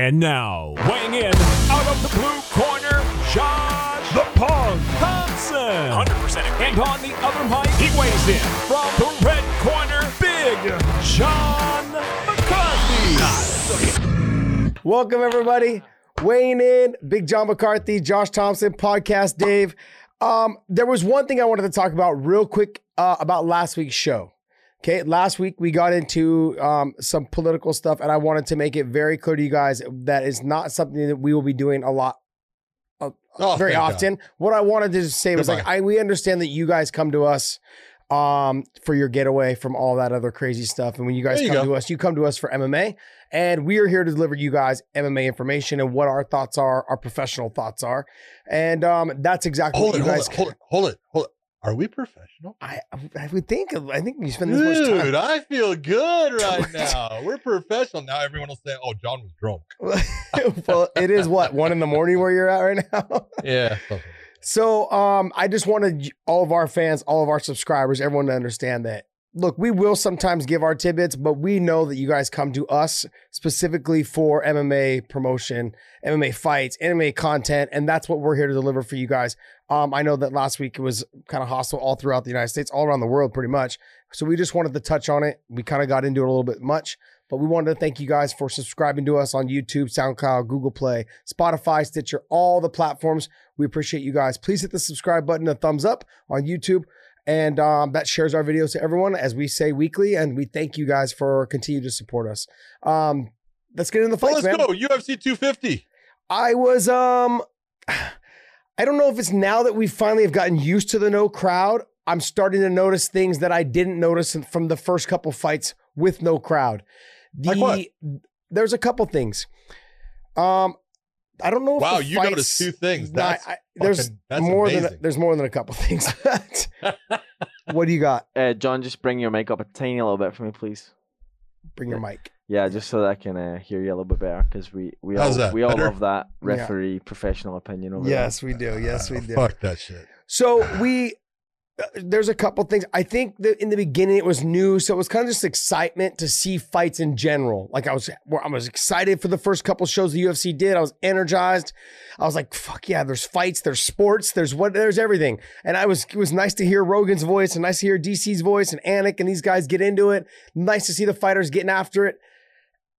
And now, weighing in out of the blue corner, Josh the Punk Thompson. 100% And on the other mic, he weighs in from the red corner, Big John McCarthy. Welcome, everybody. Weighing in, Big John McCarthy, Josh Thompson, Podcast Dave. Um, there was one thing I wanted to talk about real quick uh, about last week's show. Okay, last week we got into um, some political stuff, and I wanted to make it very clear to you guys that is not something that we will be doing a lot, uh, Oh, very thank God. often. What I wanted to say was like, I we understand that you guys come to us um, for your getaway from all that other crazy stuff, and when you guys you come go. to us, you come to us for MMA, and we are here to deliver you guys MMA information and what our thoughts are, our professional thoughts are, and um, that's exactly Hold what it, you hold guys. it, hold it, hold it, hold it. Are we professional? I I would think I think you spend this much time. Dude, I feel good right now. We're professional. Now everyone will say, oh, John was drunk. well, it is what one in the morning where you're at right now. Yeah. so, um, I just wanted all of our fans, all of our subscribers, everyone to understand that. Look, we will sometimes give our tidbits, but we know that you guys come to us specifically for MMA promotion, MMA fights, MMA content, and that's what we're here to deliver for you guys. Um, I know that last week it was kind of hostile all throughout the United States, all around the world, pretty much. So we just wanted to touch on it. We kind of got into it a little bit much, but we wanted to thank you guys for subscribing to us on YouTube, SoundCloud, Google Play, Spotify, Stitcher, all the platforms. We appreciate you guys. Please hit the subscribe button, a thumbs up on YouTube, and um, that shares our videos to everyone, as we say weekly. And we thank you guys for continue to support us. Um, let's get into the Well, let's man. go. UFC 250. I was um I don't know if it's now that we finally have gotten used to the no crowd. I'm starting to notice things that I didn't notice from the first couple fights with no crowd. The Like there's a couple things. Um I don't know if Wow, you fights- noticed two things. Nah, That's I- there's fucking- that's more than amazing. there's more than a couple things. what do you got? Uh, John, just bring your mic up a tiny little bit for me, please. Bring your mic. Yeah, just so that I can uh, hear you a little bit better, because we we How's all that? we all Better? love that Yeah. referee professional opinion over there. Yes, we do. Yes, we Uh, do. Fuck that shit. So we, Uh, there's a couple things. I think that in the beginning it was new, so it was kind of just excitement to see fights in general. Like I was, I was excited for the first couple shows the UFC did. I was energized. I was like, "Fuck yeah!" There's fights, there's sports, there's what, there's everything. And I was, it was nice to hear Rogan's voice and nice to hear DC's voice and Anik and these guys get into it. Nice to see the fighters getting after it.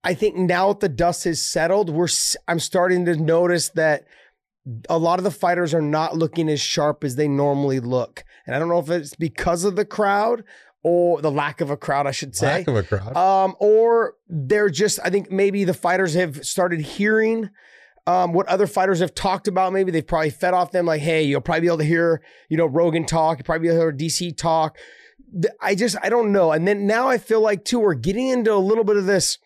I think now that the dust has settled, we're, I'm starting to notice that a lot of the fighters are not looking as sharp as they normally look. And I don't know if it's because of the crowd or the lack of a crowd, I should say. Lack of a crowd. Um, or they're just, I think maybe the fighters have started hearing um, what other fighters have talked about. Maybe they've probably fed off them, like, hey, you'll probably be able to hear, you know, Rogan talk, you'll probably be able to hear DC talk. I just, I don't know. And then now I feel like, too, we're getting into a little bit of this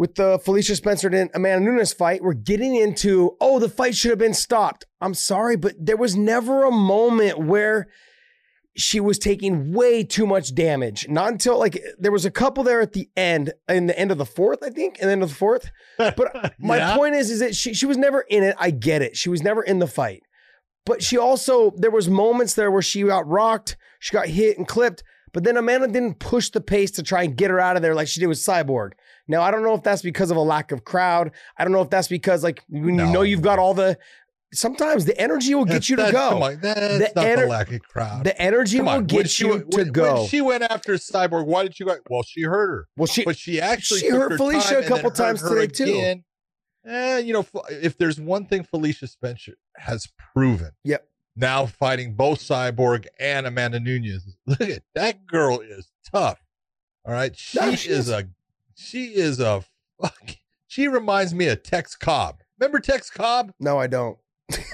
with the Felicia Spencer and Amanda Nunes fight, we're getting into, oh, the fight should have been stopped. I'm sorry, but there was never a moment where she was taking way too much damage. Not until like there was a couple there at the end, in the end of the fourth, I think, and end of the fourth. But my Yeah. point is, is that she she was never in it. I get it. She was never in the fight. But she also there was moments there where she got rocked, she got hit and clipped. But then Amanda didn't push the pace to try and get her out of there like she did with Cyborg. Now I don't know if that's because of a lack of crowd. I don't know if that's because like when you know you've got all the. Sometimes the energy will get you to go. On, that's The not ener- the lack of crowd. The energy Come will get she you went- to when- go. When she went after Cyborg, why did she go? Well, she hurt her, well, she but she actually she hurt Felicia a couple times today, too. again. Eh, you know, if there's one thing Felicia Spencer has proven, Yep. now fighting both Cyborg and Amanda Nunes. Look at that girl is tough. All right, she, No, she is is. a she is a fuck. She reminds me of Tex Cobb. Remember Tex Cobb? no, I don't.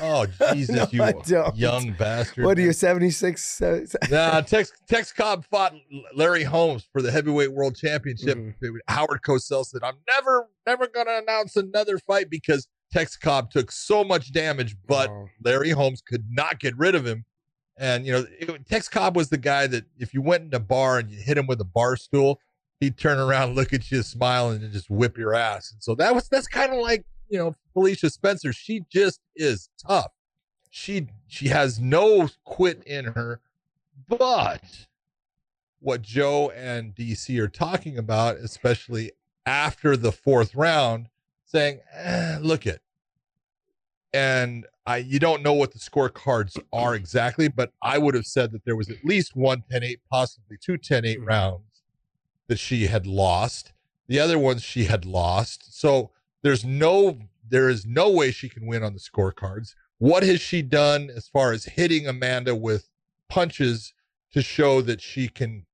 Oh Jesus, No, you young bastard! What are you, 76? uh, Nah, Tex Tex Cobb fought Larry Holmes for the heavyweight world championship. Mhm. Howard Cosell said, "I'm never, never going to announce another fight because Tex Cobb took so much damage, but Oh. Larry Holmes could not get rid of him." And you know, it, Tex Cobb was the guy that if you went in a bar and you hit him with a bar stool, he'd turn around, look at you, smile, and just whip your ass. And so that was that's kind of like you know Felicia Spencer. She just is tough. She she has no quit in her, but what Joe and DC are talking about, especially after the fourth round, saying, eh, "Look it," and I you don't know what the scorecards are exactly, but I would have said that there was at least one 10-8, possibly two 10-8 Mhm. rounds that she had lost. The other ones she had lost. So there's no there is no way she can win on the scorecards. What has she done as far as hitting Amanda with punches to show that she can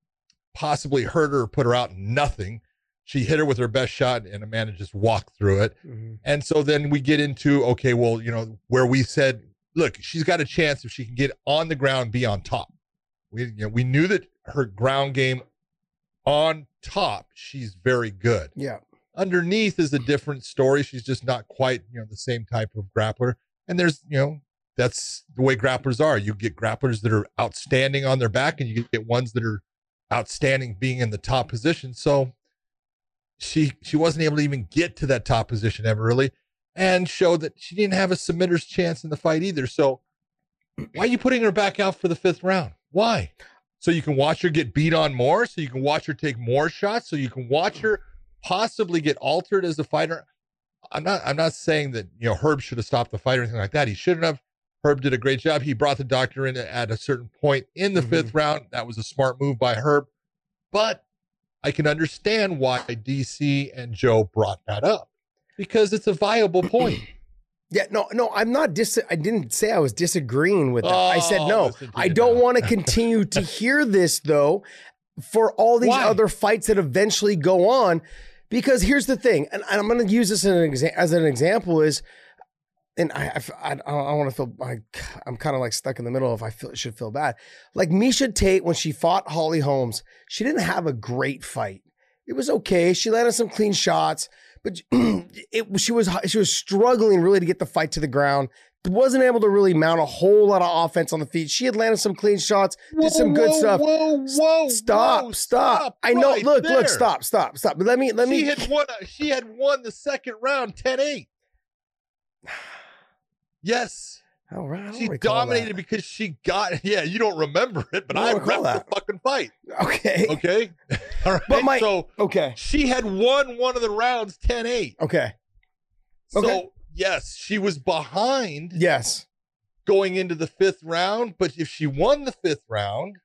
possibly hurt her or put her out? Nothing. She hit her with her best shot, and Amanda just walked through it. Mm-hmm. And so then we get into okay, well, you know, where we said, look, she's got a chance if she can get on the ground, be on top. We you know, we knew that her ground game on top, she's very good. Yeah. Underneath is a different story. She's just not quite, you know, the same type of grappler. And there's, you know, that's the way grapplers are. You get grapplers that are outstanding on their back, and you get ones that are outstanding being in the top position. So she she wasn't able to even get to that top position ever really, and showed that she didn't have a submitter's chance in the fight either. So why are you putting her back out for the fifth round? Why? So you can watch her get beat on more, so you can watch her take more shots, so you can watch her possibly get altered as a fighter. I'm not I'm not saying that you know Herb should have stopped the fight or anything like that. He shouldn't have. Herb did a great job. He brought the doctor in at a certain point in the Mhm. fifth round. That was a smart move by Herb. But I can understand why DC and Joe brought that up because it's a viable point. Yeah, no, no, I'm not dis. I didn't say I was disagreeing with that. I said Oh, no. I don't want to continue to hear this though, for all these Why? other fights that eventually go on, because here's the thing, and, I'm going to use this as an, exa- as an example is, and I I, don't want to feel like I'm kind of like stuck in the middle if I feel should feel bad. Like Miesha Tate when she fought Holly Holmes, she didn't have a great fight. It was okay. She landed some clean shots, but it she was she was struggling really to get the fight to the ground. Wasn't able to really mount a whole lot of offense on the feet. She had landed some clean shots, did some good Whoa, stuff. Whoa, whoa, Stop, whoa, stop. I know. right look, there. look, stop, stop, stop. But let me, let she me. had won. She had won the second round 10-8. Yes. All right, She dominated because she got yeah, you don't remember it, but I I, don't recall repped that. the fucking fight. Okay. Okay. All right. But my- so Okay. she had won one of the rounds 10-8. Okay. So Okay. Yes, she was behind Yes. going into the fifth round, but if she won the fifth round,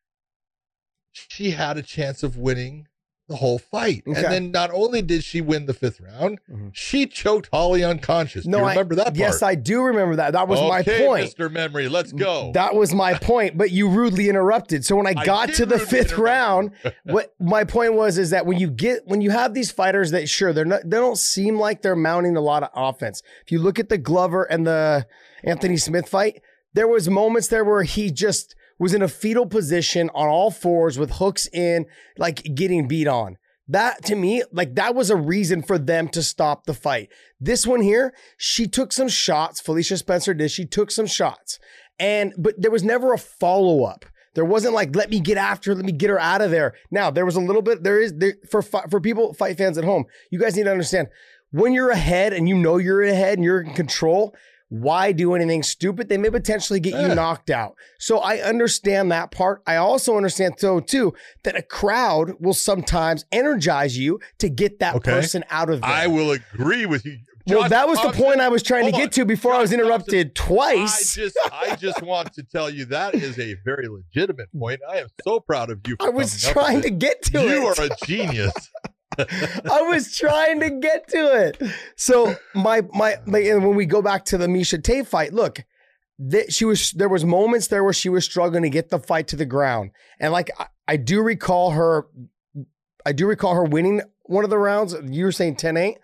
she had a chance of winning the whole fight. Okay. And then not only did she win the fifth round, Mhm. she choked Holly unconscious. No, Do you I- remember that part? Yes, I do remember that. That was my point. Mr. Memory, let's go. That was my point, but you rudely interrupted. So when I I got did to the fifth round, what my point was is that when you get when you have these fighters that sure they're not they don't seem like they're mounting a lot of offense. If you look at the Glover and the Anthony Smith fight, there was moments there where he just was in a fetal position on all fours with hooks in, like getting beat on. That to me, like that was a reason for them to stop the fight. This one here, she took some shots. Felicia Spencer did. She took some shots. And but there was never a follow-up. There wasn't like, let me get after, her, let me get her out of there. Now there was a little bit. There is there for for people fight fans at home. You guys need to understand when you're ahead and you know you're ahead and you're in control. Why do anything stupid? They may potentially get you knocked out. So I understand that part. I also understand though too that a crowd will sometimes energize you to get that Okay. person out of there. I will agree with you. well, Josh that was the Thompson, point I was trying to hold get on. to before I was interrupted I twice. just, I just want to tell you that is a very legitimate point. I am so proud of you. For I was coming up trying with to it. get to You it. are a genius. I was trying to get to it. So my my and when we go back to the Miesha Tate fight, look, that she was there was moments there where she was struggling to get the fight to the ground, and like I, I do recall her, I do recall her winning one of the rounds. You were saying 10-8.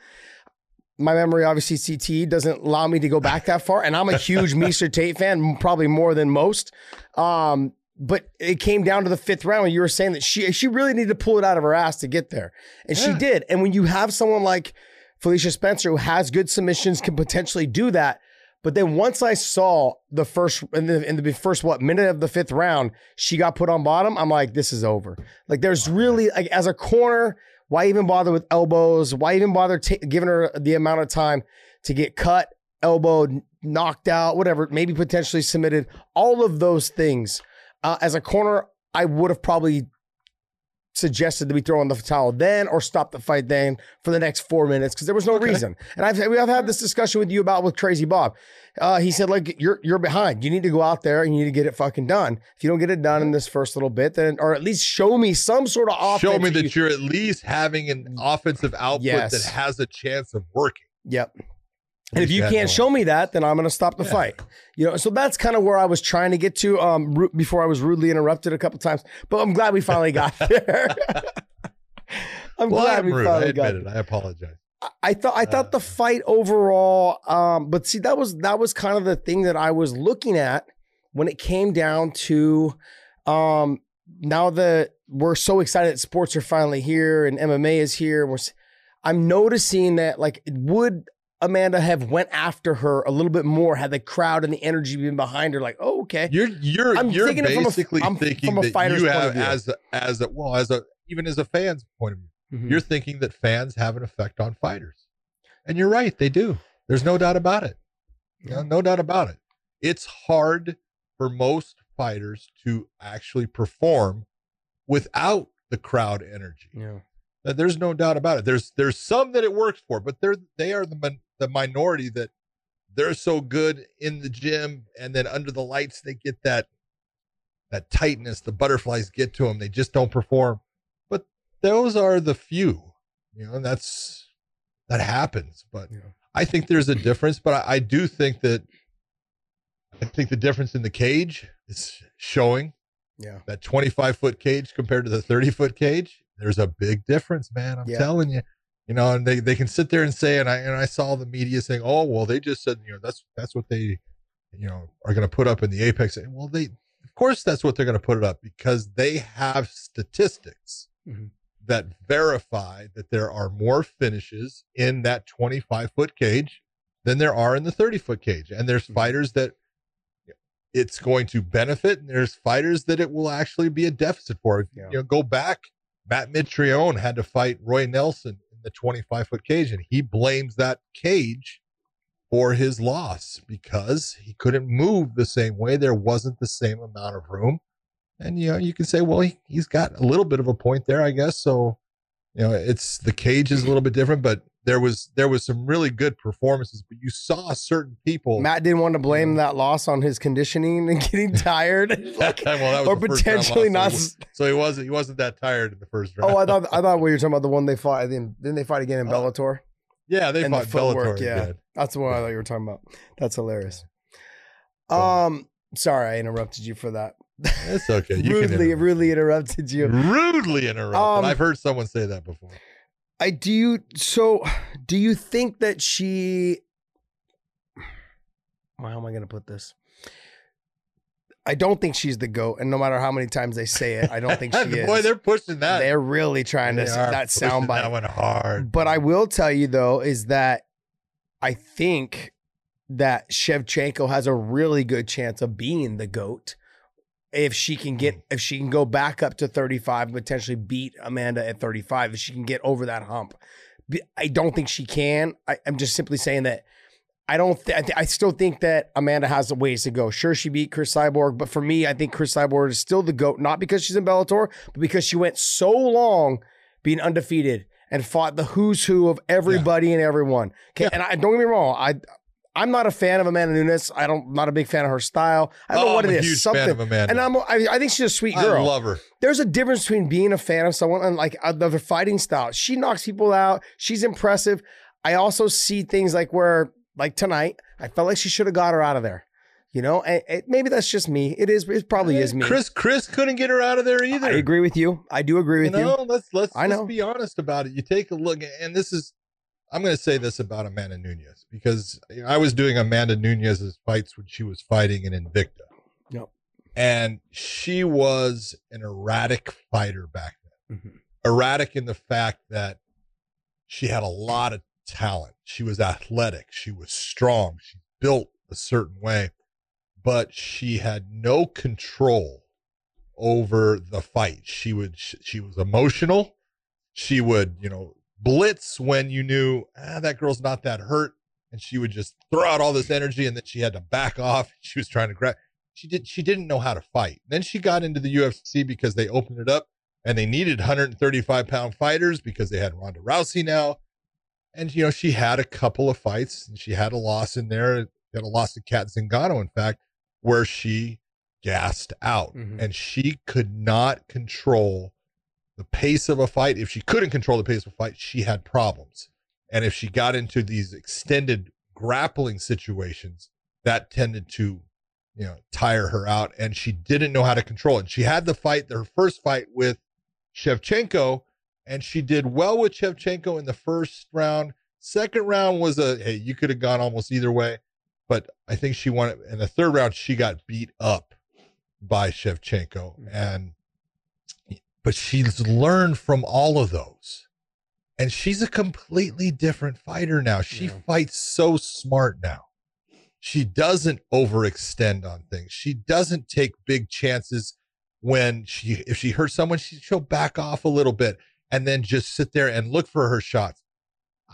My memory, obviously, CTE doesn't allow me to go back that far, and I'm a huge Miesha Tate fan, probably more than most. Um, but it came down to the fifth round when you were saying that she she really needed to pull it out of her ass to get there. And she did. And when you have someone like Felicia Spencer who has good submissions, can potentially do that. But then once I saw the first in the in the first what minute of the fifth round, she got put on bottom. I'm like, this is over. Like there's really like as a corner, why even bother with elbows? Why even bother ta- giving her the amount of time to get cut, elbowed, knocked out, whatever, maybe potentially submitted? All of those things. Uh, as a corner, I would have probably suggested that we throw in the towel then or stop the fight then for the next four minutes because there was no Okay. reason. And I've we have had this discussion with you about with Crazy Bob. Uh, he said like you're you're behind. You need to go out there and you need to get it fucking done. If you don't get it done in this first little bit, then or at least show me some sort of offense. Show me that you- you're at least having an offensive output Yes. that has a chance of working. Yep. And if you can't show me that, then I'm going to stop the Yeah. fight. You know, so that's kind of where I was trying to get to um, ru- before I was rudely interrupted a couple times. But I'm glad we finally got there. I'm well, glad I'm we rude. I finally got it. I apologize. I- I thought I thought the Uh, fight overall, um, but see that was that was kind of the thing that I was looking at when it came down to um, now that we're so excited that sports are finally here and MMA is here. We're, I'm noticing that like it would Amanda have went after her a little bit more had the crowd and the energy been behind her? Like, oh okay, You're you're I'm you're thinking it from a- basically I'm thinking from a that fighter's you point of have view. as a, as a well as a even as a fan's point of view. Mhm. You're thinking that fans have an effect on fighters, and you're right. They do. There's no doubt about it. You know, no doubt about it. It's hard for most fighters to actually perform without the crowd energy. yeah, There's no doubt about it. There's there's some that it works for, but they're they are the the minority that they're so good in the gym, and then under the lights they get that that tightness. The butterflies get to them. They just don't perform. But those are the few, you know. And that's that happens. But Yeah. I think there's a difference. But I, I do think that I think the difference in the cage is showing yeah. that 25 foot cage compared to the 30 foot cage there's a big difference man i'm Yeah. telling you you know and they, they can sit there and say and i and i saw the media saying oh well they just said you know that's that's what they you know are going to put up in the apex well they of course that's what they're going to put it up because they have statistics Mhm. that verify that there are more finishes in that 25 foot cage than there are in the 30 foot cage and there's Mhm. fighters that it's going to benefit and there's fighters that it will actually be a deficit for if Yeah. you know go back matt mitrione had to fight roy nelson the 25 foot cage and he blames that cage for his loss because he couldn't move the same way. There wasn't the same amount of room. And you know you can say well he, he's got a little bit of a point there i guess. So you know it's the cage is a little bit different but there was there was some really good performances but you saw certain people Matt didn't want to blame that loss on his conditioning and getting tired. Like, well, that was or the potentially not. so he, so he wasn't he wasn't that tired in the first round. Oh, I thought I thought we were talking about the one they fought. Then didn't they fight again in Oh, Bellator? yeah, they and the fought footwork, Bellator. yeah. again. That's the one I thought you were talking about. That's hilarious. Um, sorry, I interrupted you for that. It's okay. You rudely, rudely interrupted you. rudely interrupted. Um, I've heard someone say that before. I do. You, so, do you think that she? How am I going to put this? I don't think she's the goat, and no matter how many times they say it, I don't think she is. Boy, they're pushing that. They're really trying to They are that soundbite. That one hard. But I will tell you though is that I think that Shevchenko has a really good chance of being the goat if she can get if she can go back up to 35 and potentially beat Amanda at 35 if she can get over that hump. i don't think she can. I, I'm just simply saying that I don't. Th- I, th- I still think that Amanda has a ways to go. Sure, she beat Cris Cyborg, but for me, I think Cris Cyborg is still the goat. Not because she's in Bellator, but because she went so long being undefeated and fought the who's who of everybody and everyone. Okay, Yeah. and I don't get me wrong. I I'm not a fan of Amanda Nunes. I don't. Not a big fan of her style. I don't know Oh, what I'm it a is. huge Something. fan of Amanda. and I'm. I, I think she's a sweet girl. I love her. there's a difference between being a fan of someone and like the fighting style. She knocks people out. She's impressive. I also see things like where, like tonight, I felt like she should have got her out of there. You know, and, and maybe that's just me. It is. It probably is me. Cris Cris couldn't get her out of there either. I agree with you. I do agree with you. know, let's let's I let's know. be honest about it. You take a look, and this is I'm going to say this about Amanda Nunes because I was doing Amanda Nunes's fights when she was fighting in Invicta. Yep. And she was an erratic fighter back then. Mhm. Erratic in the fact that she had a lot of talent. She was athletic. She was strong. She built a certain way, but she had no control over the fight. She would, she was emotional. She would, you know, blitz when you knew ah, that girl's not that hurt. And she would just throw out all this energy and then she had to back off. She was trying to grab. She did. She didn't know how to fight. Then she got into the UFC because they opened it up and they needed 135 pound fighters because they had Ronda Rousey now. And you know, she had a couple of fights and she had a loss in there, had a loss to Cat Zingano, in fact, where she gassed out Mhm. and she could not control the pace of a fight. If she couldn't control the pace of a fight, she had problems. And if she got into these extended grappling situations, that tended to, you know, tire her out. And she didn't know how to control it. And she had the fight, her first fight with Shevchenko, and she did well with Shevchenko in the first round. Second round was a hey, you could have gone almost either way, but I think she won it. In the third round, she got beat up by Shevchenko, mm. and but she's learned from all of those, and she's a completely different fighter now. She Yeah. fights so smart now. She doesn't overextend on things. She doesn't take big chances when she if she hurts someone, she, she'll back off a little bit and then just sit there and look for her shots.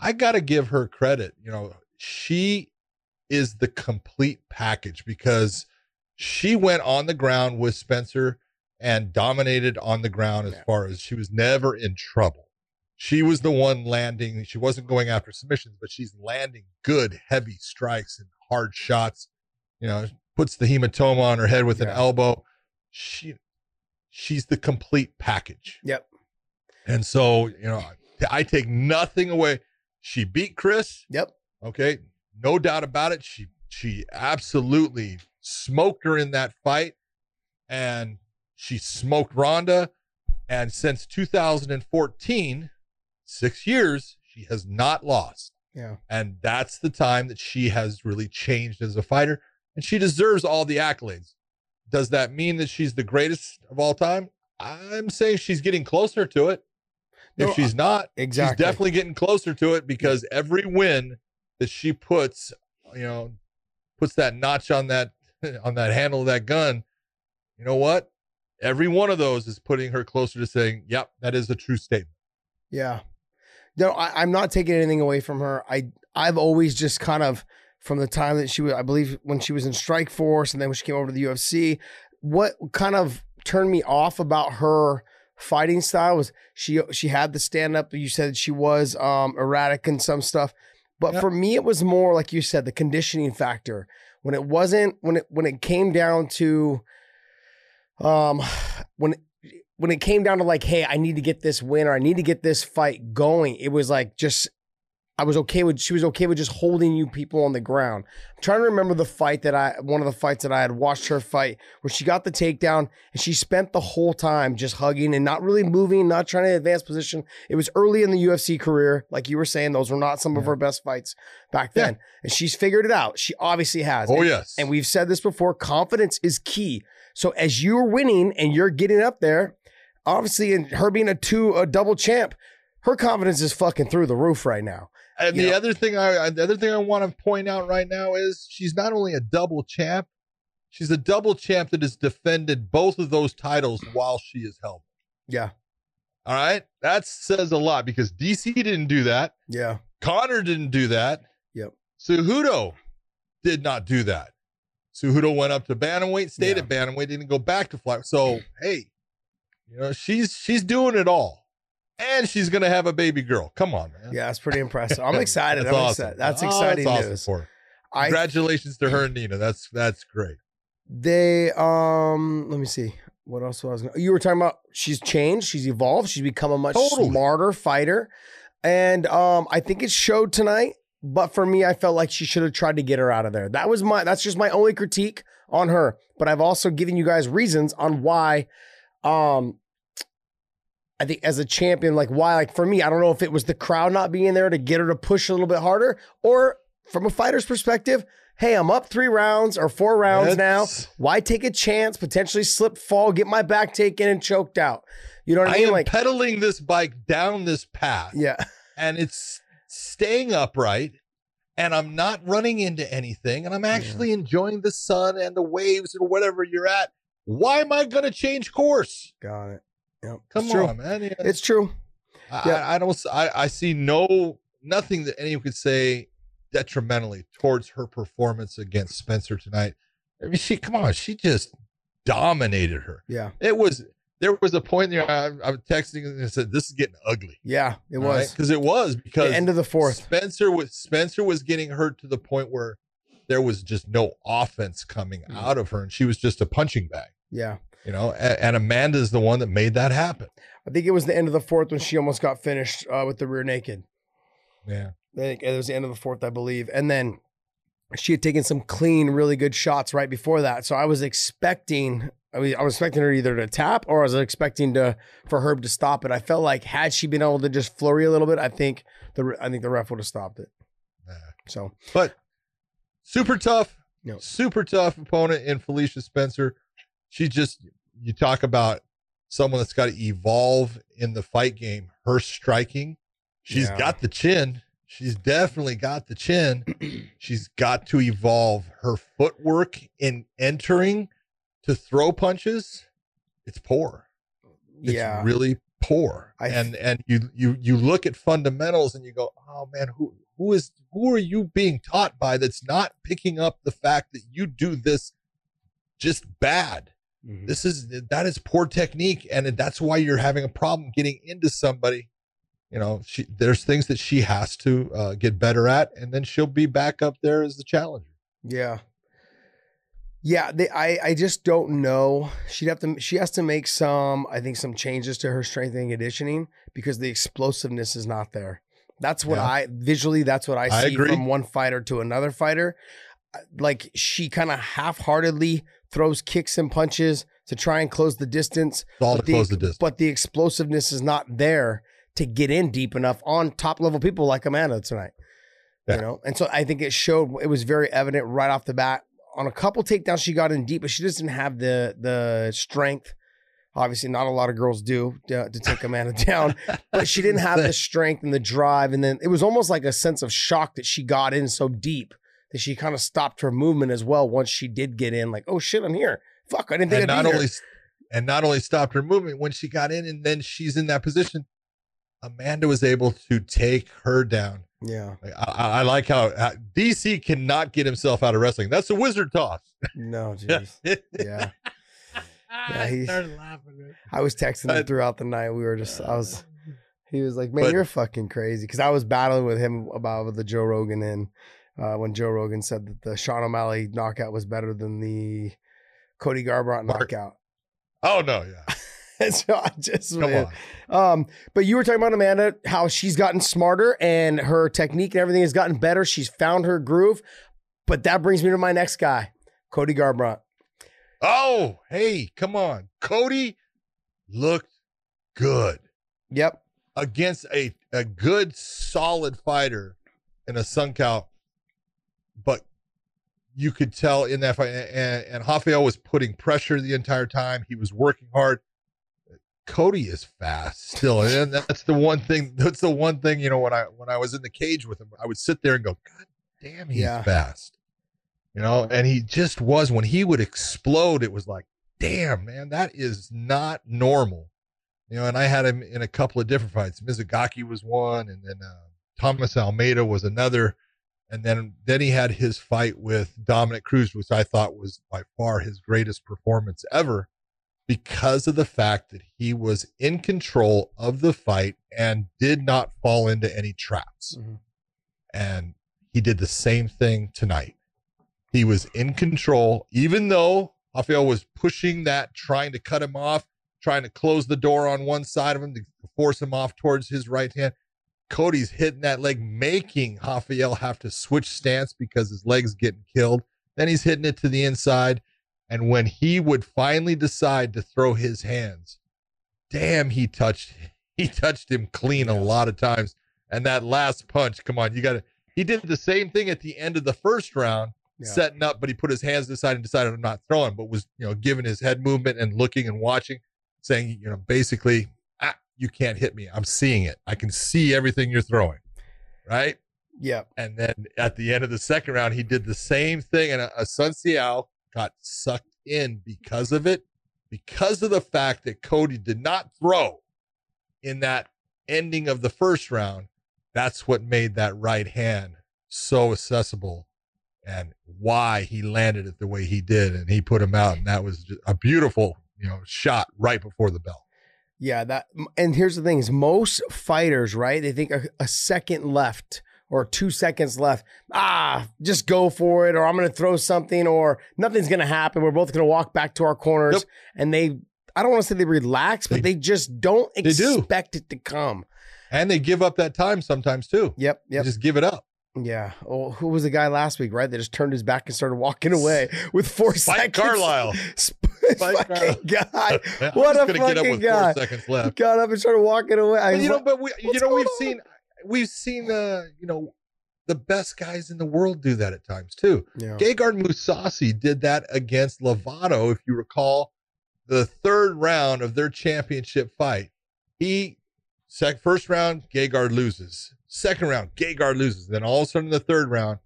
I got to give her credit. You know, she is the complete package because she went on the ground with Spencer and dominated on the ground as Yeah. far as she was never in trouble. She was the one landing. She wasn't going after submissions, but she's landing good, heavy strikes and hard shots. You know, puts the hematoma on her head with an elbow. She, she's the complete package. Yep. And so, you know, I take nothing away. She beat Cris. Yep. Okay. No doubt about it. She she absolutely smoked her in that fight. And she smoked Ronda. And since 2014, six years, she has not lost. Yeah. And that's the time that she has really changed as a fighter. And she deserves all the accolades. Does that mean that she's the greatest of all time? I'm saying she's getting closer to it. No, if she's not, Exactly. she's definitely getting closer to it because every win that she puts, you know, puts that notch on that on that handle of that gun. You know what? Every one of those is putting her closer to saying, "Yep, that is a true statement." Yeah. No, I, I'm not taking anything away from her. I I've always just kind of from the time that she was, I believe, when she was in Strikeforce, and then when she came over to the UFC, what kind of turned me off about her fighting style was she she had the stand up. You said she was um, erratic in some stuff, but Yep. for me, it was more like you said, the conditioning factor. When it wasn't when it when it came down to um when when it came down to like, hey, I need to get this win or I need to get this fight going, it was like just I was okay with she was okay with just holding you people on the ground. I'm trying to remember the fight that I one of the fights that I had watched her fight where she got the takedown and she spent the whole time just hugging and not really moving, not trying to advance position. It was early in the UFC career, like you were saying, those were not some of her best fights back Yeah. then. And she's figured it out. She obviously has. Oh And- yes, and we've said this before confidence is key. So as you're winning and you're getting up there, obviously, and her being a two, a double champ, her confidence is fucking through the roof right now. And you the know. other thing I the other thing I want to point out right now is she's not only a double champ, she's a double champ that has defended both of those titles while she is held. Yeah. All right, that says a lot because DC didn't do that. Yeah. Conor didn't do that. Yep. Cejudo did not do that. Cejudo went up to bantamweight, stayed Yeah. at bantamweight, didn't go back to fly. So hey, you know she's she's doing it all, and she's gonna have a baby girl. Come on, man. Yeah. That's pretty impressive. I'm excited. That's I'm awesome. excited. That's Oh, exciting awesome news. for her. I Congratulations to her and Nina. That's that's great. they um let me see. What else was I gonna, you were talking about she's changed, she's evolved, she's become a much Totally. smarter fighter. And um I think it showed tonight, but for me I felt like she should have tried to get her out of there. That was my that's just my only critique on her. But I've also given you guys reasons on why um I think as a champion, like why, like for me, I don't know if it was the crowd not being there to get her to push a little bit harder, or from a fighter's perspective, hey, I'm up three rounds or four rounds now. Why take a chance, potentially slip, fall, get my back taken and choked out? You know what I, I mean? am Like, pedaling this bike down this path, yeah, and it's staying upright, and I'm not running into anything, and I'm actually enjoying the sun and the waves or whatever you're at. Why am I going to change course? got it. Yep. Come it's true. on, man. Yeah. It's true. I, yeah. I, I don't. I, I see no nothing that anyone could say detrimentally towards her performance against Spencer tonight. I mean, she come on, she just dominated her. Yeah. It was there was a point there I, I was texting and said, "This is getting ugly." Yeah, it was because right? it was because the end of the fourth. Spencer was Spencer was getting hurt to the point where there was just no offense coming mm. out of her, and she was just a punching bag. Yeah, you know, and, and Amanda's the one that made that happen. I think it was the end of the fourth when she almost got finished uh, with the rear naked. Yeah, I think it was the end of the fourth, I believe, and then she had taken some clean, really good shots right before that. So I was expecting I mean, I was expecting her either to tap or I was expecting to for Herb to stop it. I felt like had she been able to just flurry a little bit, I think the I think the ref would have stopped it. So, but super tough, super tough opponent in Felicia Spencer. She just you talk about someone that's got to evolve in the fight game. Her striking, she's yeah. got the chin. She's definitely got the chin. she's got to evolve her footwork in entering to throw punches, it's poor. It's yeah. really poor. I, and and you you you look at fundamentals and you go, "Oh man, who who is who are you being taught by that's not picking up the fact that you do this just bad?" Mm-hmm. This is that is poor technique and that's why you're having a problem getting into somebody. You know, she there's things that she has to uh, get better at and then she'll be back up there as the challenger. Yeah. Yeah, they, I I just don't know. She'd have to she has to make some I think some changes to her strength and conditioning because the explosiveness is not there. That's what yeah. I visually that's what I, see from one fighter to another fighter. Uh, like she kind of half-heartedly throws kicks and punches to try and close the distance. All to the, close the distance. But the explosiveness is not there to get in deep enough on top level people like Amanda tonight. Yeah. You know, and so I think it showed. It was very evident right off the bat on a couple takedowns she got in deep, but she doesn't have the the strength. Obviously, not a lot of girls do to, to take Amanda down, but she didn't have the strength and the drive. And then it was almost like a sense of shock that she got in so deep that she kind of stopped her movement as well once she did get in. Like, oh shit, I'm here. Fuck, I didn't think. And I'd not only here. and not only stopped her movement when she got in, and then she's in that position. Amanda was able to take her down yeah, I, I like how uh, DC cannot get himself out of wrestling. That's a whizzer toss. No, jeez. yeah. Yeah, he, I was texting him throughout the night. We were just, I was, he was like, "Man, but, you're fucking crazy." Because I was battling with him about the Joe Rogan and uh, when Joe Rogan said that the Sean O'Malley knockout was better than the Cody Garbrandt knockout. Oh no, yeah. so I just Come man. on. Um, but you were talking about Amanda, how she's gotten smarter and her technique and everything has gotten better. She's found her groove. But that brings me to my next guy, Cody Garbrandt. Oh, hey, come on. Cody looked good. Yep. Against a, a good, solid fighter in Assunção. But you could tell in that fight, and, and Rafael was putting pressure the entire time. He was working hard. Cody is fast still, and that's the one thing. That's the one thing you know. When I when I was in the cage with him, I would sit there and go, "God damn, he's yeah. fast," you know. And he just was. When he would explode, it was like, "Damn, man, that is not normal," you know. And I had him in a couple of different fights. Mizugaki was one, and then uh, Thomas Almeida was another, and then then he had his fight with Dominick Cruz, which I thought was by far his greatest performance ever because of the fact that he was in control of the fight and did not fall into any traps. Mm-hmm. And he did the same thing tonight. He was in control, even though Rafael was pushing that, trying to cut him off, trying to close the door on one side of him to force him off towards his right hand. Cody's hitting that leg, making Rafael have to switch stance because his leg's getting killed. Then he's hitting it to the inside. And when he would finally decide to throw his hands, damn, he touched he touched him clean a lot of times. And that last punch, come on, you got to. He did the same thing at the end of the first round, yeah. setting up, but he put his hands aside and decided I'm not throwing, but was you know giving his head movement and looking and watching, saying you know basically, ah, you can't hit me. I'm seeing it. I can see everything you're throwing, right? Yeah. And then at the end of the second round, he did the same thing, and a, Assunção got sucked in because of it, because of the fact that Cody did not throw in that ending of the first round. That's what made that right hand so accessible and why he landed it the way he did. And he put him out. And that was a beautiful, you know shot right before the bell. Yeah, that and here's the thing: is most fighters, right? They think a, a second left or two seconds left. Ah, just go for it, or I'm going to throw something, or nothing's going to happen. We're both going to walk back to our corners, yep. and they. I don't want to say they relax, but they, they just don't expect it to come. And they give up that time sometimes too. Yep. Yep. They just give it up. Yeah. Oh, who was the guy last week, right? That just turned his back and started walking away with four Spike seconds. Carlisle. Spike fucking guy. what a fucking get up with guy. Four seconds left. Got up and started walking away. But, you know, but we, you know, we've on? seen, we've seen, uh, you know, the best guys in the world do that at times too. Yeah. Gegard Mousasi did that against Lovato, if you recall, the third round of their championship fight. He sec first round, Gegard loses. Second round, Gegard loses. Then all of a sudden, the third round,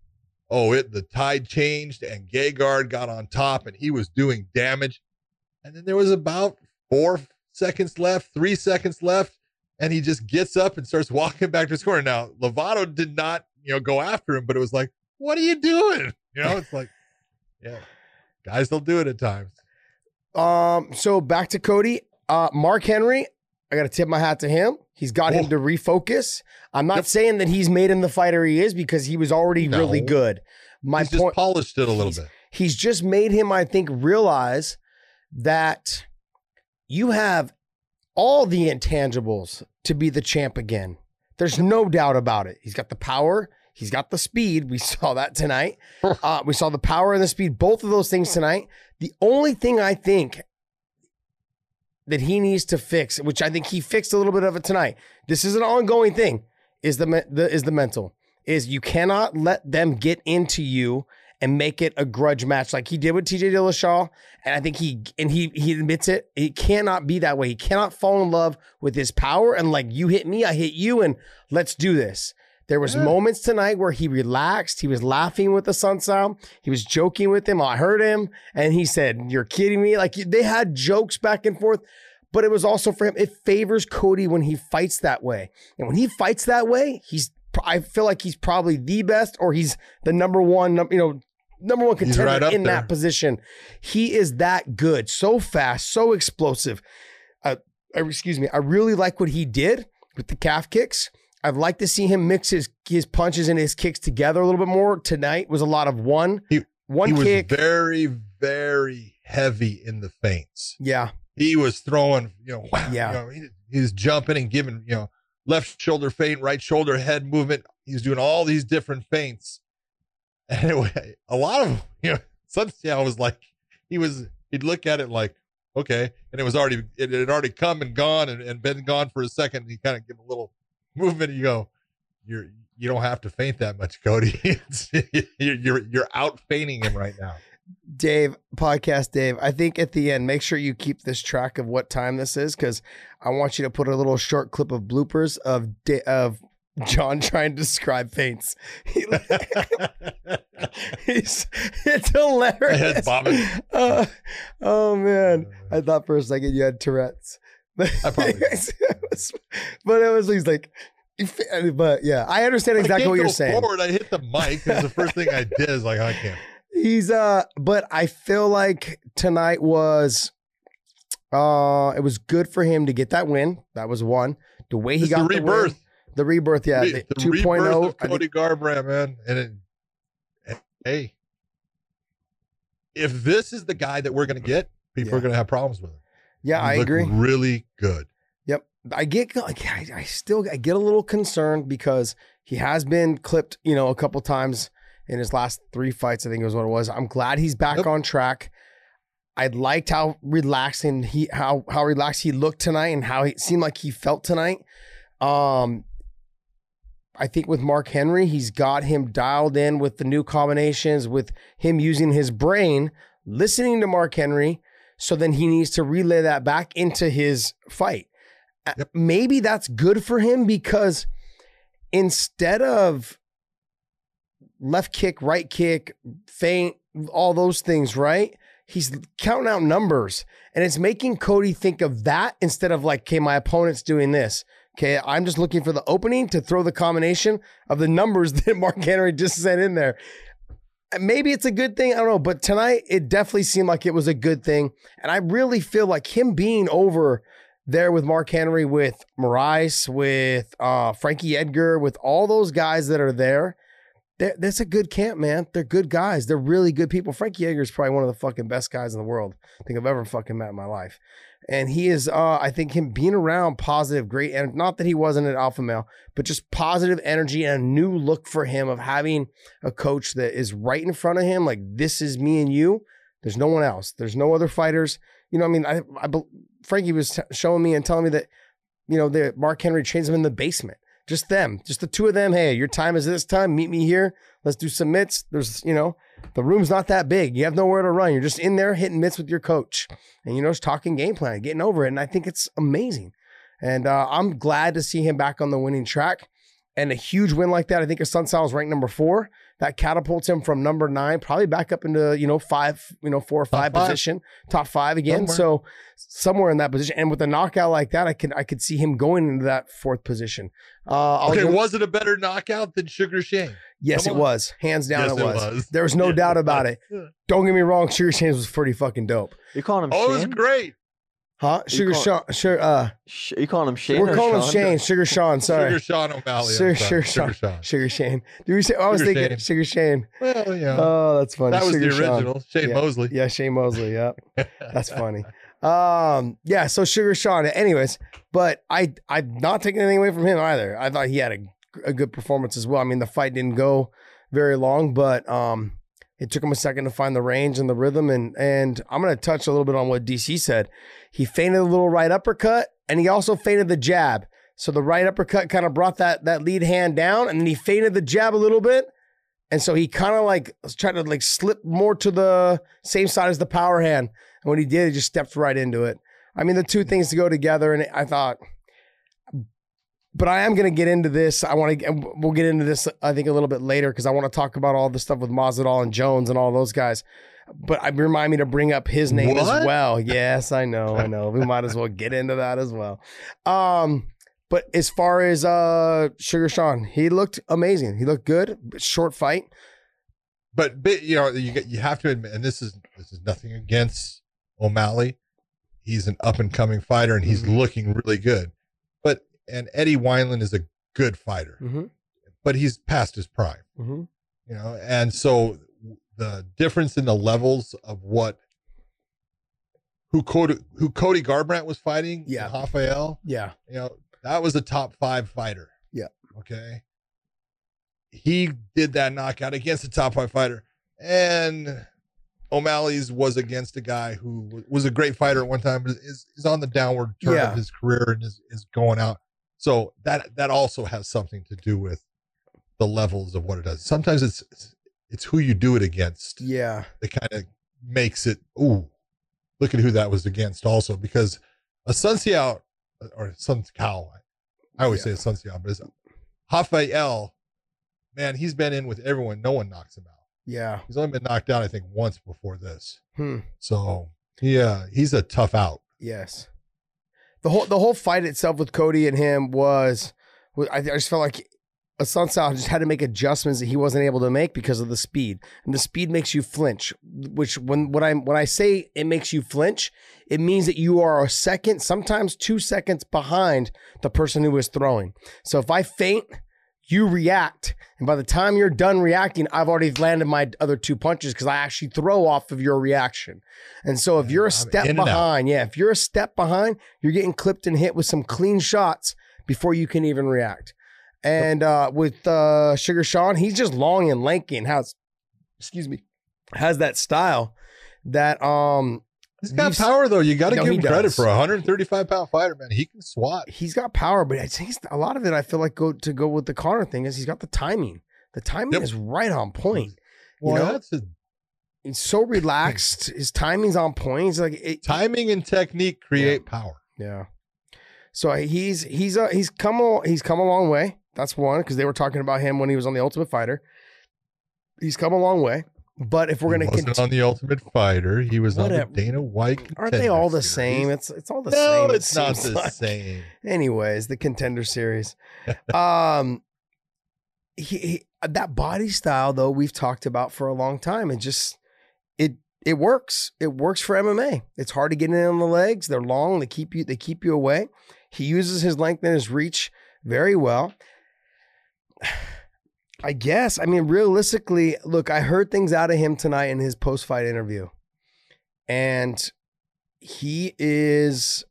oh, it the tide changed and Gegard got on top and he was doing damage. And then there was about four seconds left, three seconds left, and he just gets up and starts walking back to his corner. Now, Lovato did not, you know, go after him, but it was like, what are you doing? You know, it's like, yeah, guys they'll do it at times. Um, so back to Cody. Uh, Mark Henry, I got to tip my hat to him. He's got him to refocus. I'm not yep. saying that he's made him the fighter he is because he was already no. really good. My he's point, polished it a little bit. He's just made him, I think, realize that you have all the intangibles to be the champ again. There's no doubt about it. He's got the power. He's got the speed. We saw that tonight. Uh, we saw the power and the speed, both of those things tonight. The only thing I think that he needs to fix, which I think he fixed a little bit of it tonight. This is an ongoing thing. Is the, the is the mental is you cannot let them get into you and make it a grudge match like he did with TJ Dillashaw. And I think he and he he admits it. He cannot be that way. He cannot fall in love with his power and like you hit me, I hit you, and let's do this. There was yeah. moments tonight where he relaxed. He was laughing with the Assunção. He was joking with him. I heard him, and he said, "You're kidding me!" Like they had jokes back and forth, but it was also for him. It favors Cody when he fights that way, and when he fights that way, he's. I feel like he's probably the best, or he's the number one. You know, number one contender right in there. that position. He is that good, so fast, so explosive. Uh, excuse me. I really like what he did with the calf kicks. I'd like to see him mix his his punches and his kicks together a little bit more. Tonight was a lot of one he, one he kick. Was very very heavy in the feints. Yeah, he was throwing. You know, wow, yeah, you know, he, he was jumping and giving. You know, left shoulder feint, right shoulder head movement. He's doing all these different feints. And anyway, a lot of you know, Assunção was like he was. He'd look at it like, okay, and it was already it had already come and gone and, and been gone for a second. And he kind of give a little movement, you go, you're you don't have to feint that much, Cody. you're, you're you're out feinting him right now. Dave, podcast Dave, I think at the end, make sure you keep this track of what time this is because I want you to put a little short clip of bloopers of of John trying to describe feints. He, he's, it's hilarious. Uh, oh man, I thought for a second you had Tourette's. I probably but it was he's like but yeah, I understand exactly I what you're saying. Forward, I hit the mic because the first thing I did is like I can't. He's uh, but I feel like tonight was uh, it was good for him to get that win. That was one. The way he it's got the rebirth, the, win, the rebirth, yeah, the, the 2.0. Of Cody Garbrandt, man, and it, hey, if this is the guy that we're gonna get, people yeah. are gonna have problems with him. Yeah, I agree. Really good. Yep. I get I, I still I get a little concerned because he has been clipped, you know, a couple times in his last three fights. I think it was what it was. I'm glad he's back yep. on track. I liked how relaxing he how how relaxed he looked tonight and how he seemed like he felt tonight. Um, I think with Mark Henry, he's got him dialed in with the new combinations, with him using his brain, listening to Mark Henry, so then he needs to relay that back into his fight. Yep. Maybe that's good for him because instead of left kick, right kick, feint, all those things, right? He's counting out numbers and it's making Cody think of that instead of like, okay, my opponent's doing this. Okay, I'm just looking for the opening to throw the combination of the numbers that Mark Henry just sent in there maybe it's a good thing. I don't know, but tonight it definitely seemed like it was a good thing, and I really feel like him being over there with Mark Henry, with Moraes, with uh, Frankie Edgar, with all those guys that are there. That's a good camp, man. They're good guys. They're really good people. Frankie Edgar is probably one of the fucking best guys in the world I think I've ever fucking met in my life. And he is, uh, I think, him being around positive, great, and not that he wasn't an alpha male, but just positive energy and a new look for him of having a coach that is right in front of him. Like, this is me and you. There's no one else. There's no other fighters. You know, I mean, I, I Frankie was t- showing me and telling me that, you know, that Mark Henry trains him in the basement. Just them, just the two of them. Hey, your time is this time. Meet me here. Let's do some mitts. There's, you know, the room's not that big. You have nowhere to run. You're just in there hitting mitts with your coach, and you know, just talking game plan, getting over it. And I think it's amazing. And uh, I'm glad to see him back on the winning track. And a huge win like that, I think his Assunção is ranked number four that catapults him from number nine, probably back up into, you know, five, you know, four or five, five. position, top five again. Somewhere. So somewhere in that position. And with a knockout like that, I could I could see him going into that fourth position. Uh, okay, was it a better knockout than Sugar Shane? Yes, it was. Hands down, yes, it, was. it was. There was no doubt about it. Don't get me wrong, Sugar Shane was pretty fucking dope. You calling him? Oh, Shane? it was great. Huh? Sugar Sean. Sure. Uh, Sh- you calling him Shane? We're calling him Shane. Sugar Sean. Sorry. Sugar Sean O'Malley. Sugar, Sugar, Sean. Sugar Sean. Sugar Shane. Do we say? I was Sugar thinking Shane. Sugar Shane. Well, yeah. Oh, that's funny. That was Sugar the original. Sean. Shane yeah. Mosley. Yeah, Shane Mosley. Yeah, that's funny. Um, yeah. So Sugar Sean. Anyways, but I I'm not taking anything away from him either. I thought he had a, a good performance as well. I mean, the fight didn't go very long, but um, it took him a second to find the range and the rhythm. And and I'm gonna touch a little bit on what DC said. He feinted a little right uppercut, and he also feinted the jab. So the right uppercut kind of brought that that lead hand down, and then he feinted the jab a little bit. And so he kind of like was trying to like slip more to the same side as the power hand. And when he did, he just stepped right into it. I mean, the two things to go together. And I thought, but I am going to get into this. I want to, we'll get into this, I think, a little bit later because I want to talk about all the stuff with Masvidal and Jones and all those guys. But I remind me to bring up his name what? as well. Yes, I know, I know. We might as well get into that as well. Um, but as far as uh Sugar Sean, he looked amazing. He looked good. Short fight. But, but you know, you you have to admit, and this is this is nothing against O'Malley. He's an up and coming fighter, and he's mm-hmm. looking really good But and Eddie Wineland is a good fighter, mm-hmm. but he's past his prime. Mm-hmm. You know, and so the difference in the levels of what who Cody who Cody Garbrandt was fighting, yeah, Raphael, yeah, you know, that was a top five fighter. Yeah. Okay. He did that knockout against a top five fighter, and O'Malley's was against a guy who was a great fighter at one time, but is, is on the downward turn yeah. of his career and is, is going out. So that that also has something to do with the levels of what it does. Sometimes it's it's who you do it against. Yeah. That kind of makes it ooh, look at who that was against also because a Sun Xiao or Sun Cow, I always yeah. say a Sun Xiao, but it's Raphael, man, he's been in with everyone. No one knocks him out. Yeah. He's only been knocked out, I think, once before this. Hmm. So yeah, he's a tough out. Yes the whole the whole fight itself with Cody and him was, was I, I just felt like Assunção just had to make adjustments that he wasn't able to make because of the speed, and the speed makes you flinch. Which when when I when I say it makes you flinch, it means that you are a second, sometimes two seconds behind the person who is throwing. So if I faint, you react. And by the time you're done reacting, I've already landed my other two punches because I actually throw off of your reaction. And so if you're a step behind, yeah, if you're a step behind, you're getting clipped and hit with some clean shots before you can even react. And uh, with uh, Sugar Sean, he's just long and lanky and has, excuse me, has that style that um He's got power though. You got to no, give him credit for a 135 pound fighter, man. He can swat. He's got power, but I think a lot of it. I feel like go to go with the Conor thing is he's got the timing. The timing yep. is right on point. Well, you know? that's he's so relaxed. His timing's on point. He's like it, timing and technique create yeah. power. Yeah. So he's he's uh, he's come a, he's come a long way. That's one because they were talking about him when he was on the Ultimate Fighter. He's come a long way. But if we're going to continue on the Ultimate Fighter, he was Whatever. on the Dana White. Aren't they all the series. same? It's it's all the no, same. No, it's not the like. same. Anyways, the Contender Series. um, he, he that body style though we've talked about for a long time. It just it it works. It works for MMA. It's hard to get in on the legs. They're long. They keep you they keep you away. He uses his length and his reach very well. I guess. I mean, realistically, look, I heard things out of him tonight in his post fight interview. And he is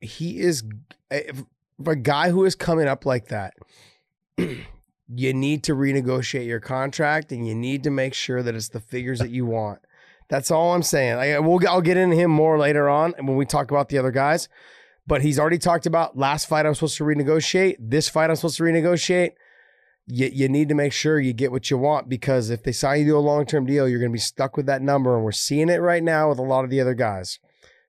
he is eh, if a guy who is coming up like that you need to renegotiate your contract and you need to make sure that it's the figures that you want that's all i'm saying I, we'll, i'll get into him more later on when we talk about the other guys but he's already talked about last fight i'm supposed to renegotiate this fight i'm supposed to renegotiate you, you need to make sure you get what you want because if they sign you to a long-term deal you're going to be stuck with that number and we're seeing it right now with a lot of the other guys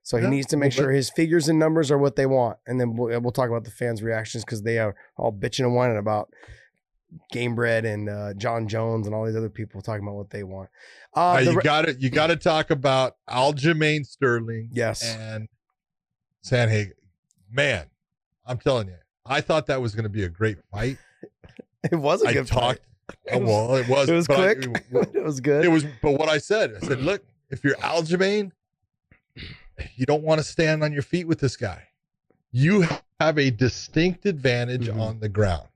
so he needs to make sure his figures and numbers are what they want, and then we'll, we'll talk about the fans' reactions because they are all bitching and whining about Gamebred and uh, Jon Jones and all these other people talking about what they want. Uh, you got to you got to talk about Aljamain Sterling, yes, and Sandhagen. Man, I'm telling you, I thought that was going to be a great fight. it was a I good talked, fight. Oh, well, it was. It was quick. I, it was good. It was. But what I said, I said, look, if you're Aljamain, you don't want to stand on your feet with this guy. You have a distinct advantage mm-hmm. on the ground.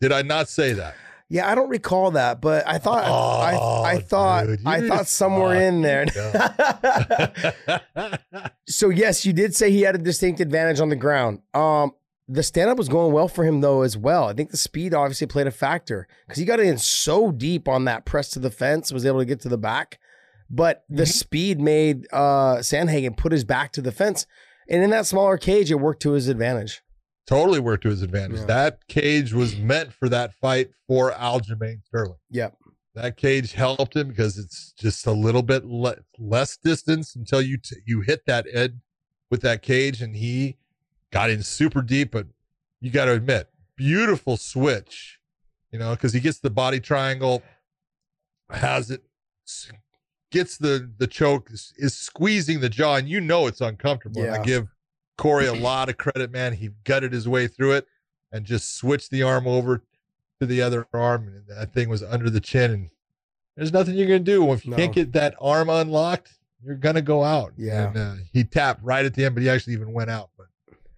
Did I not say that? Yeah, I don't recall that, but I thought oh, I, I thought dude, I thought somewhere in there. so yes, you did say he had a distinct advantage on the ground. Um, the stand up was going well for him though as well. I think the speed obviously played a factor because he got in so deep on that press to the fence, was able to get to the back. But the mm-hmm. speed made uh, Sandhagen put his back to the fence. And in that smaller cage, it worked to his advantage. Totally worked to his advantage. Yeah. That cage was meant for that fight for Aljamain Sterling. Yep. That cage helped him because it's just a little bit le- less distance until you t- you hit that edge with that cage, and he got in super deep. But you got to admit, beautiful switch, you know, because he gets the body triangle, has it gets the the choke is, is, squeezing the jaw, and you know it's uncomfortable. Yeah. I give Cory a lot of credit, man. He gutted his way through it and just switched the arm over to the other arm, and that thing was under the chin. And there's nothing you're gonna do if you no. can't get that arm unlocked. You're gonna go out. Yeah. And, uh, he tapped right at the end, but he actually even went out. But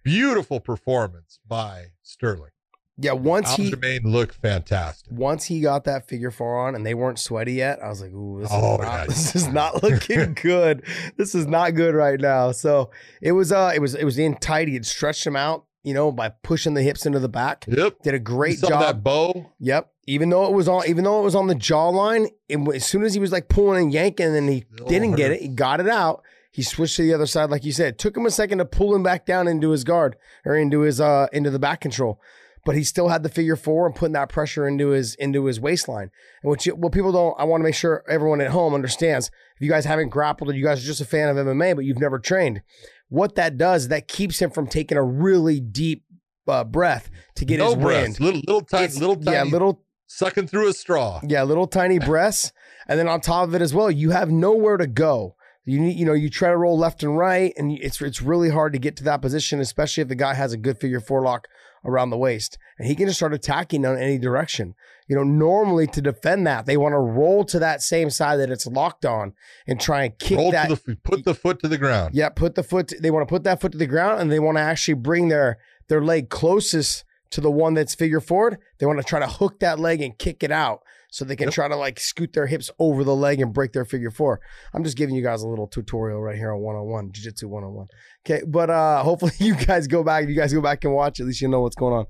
beautiful performance by Sterling. Yeah, once Al he Jermaine looked fantastic. Once he got that figure four on and they weren't sweaty yet, I was like, "Ooh, this, oh, is, not, yeah. this is not looking good. This is not good right now." So it was, uh, it was, it was in tight. He had stretched him out, you know, by pushing the hips into the back. Yep, did a great job. That bow. Yep. Even though it was on, even though it was on the jawline, and as soon as he was like pulling and yanking, and he didn't get it, he got it out. He switched to the other side, like you said. It took him a second to pull him back down into his guard or into his uh into the back control but he still had the figure four and putting that pressure into his into his waistline. And what you, what people don't, I want to make sure everyone at home understands. If you guys haven't grappled or you guys are just a fan of MMA, but you've never trained, what that does that keeps him from taking a really deep uh, breath to get no his breath. wind. Little little tiny, little tiny, yeah, little sucking through a straw. Yeah, little tiny breaths, and then on top of it as well, you have nowhere to go. You need, you know, you try to roll left and right, and it's it's really hard to get to that position, especially if the guy has a good figure four lock around the waist, and he can just start attacking on any direction. You know, normally to defend that, they want to roll to that same side that it's locked on and try and kick roll that. The, put the foot to the ground. Yeah, put the foot. To, they want to put that foot to the ground, and they want to actually bring their their leg closest to the one that's figure forward. They want to try to hook that leg and kick it out so they can yep. try to like scoot their hips over the leg and break their figure four. I'm just giving you guys a little tutorial right here on one on one, jiu jitsu one on one. Okay, but uh hopefully you guys go back. If you guys go back and watch, at least you know what's going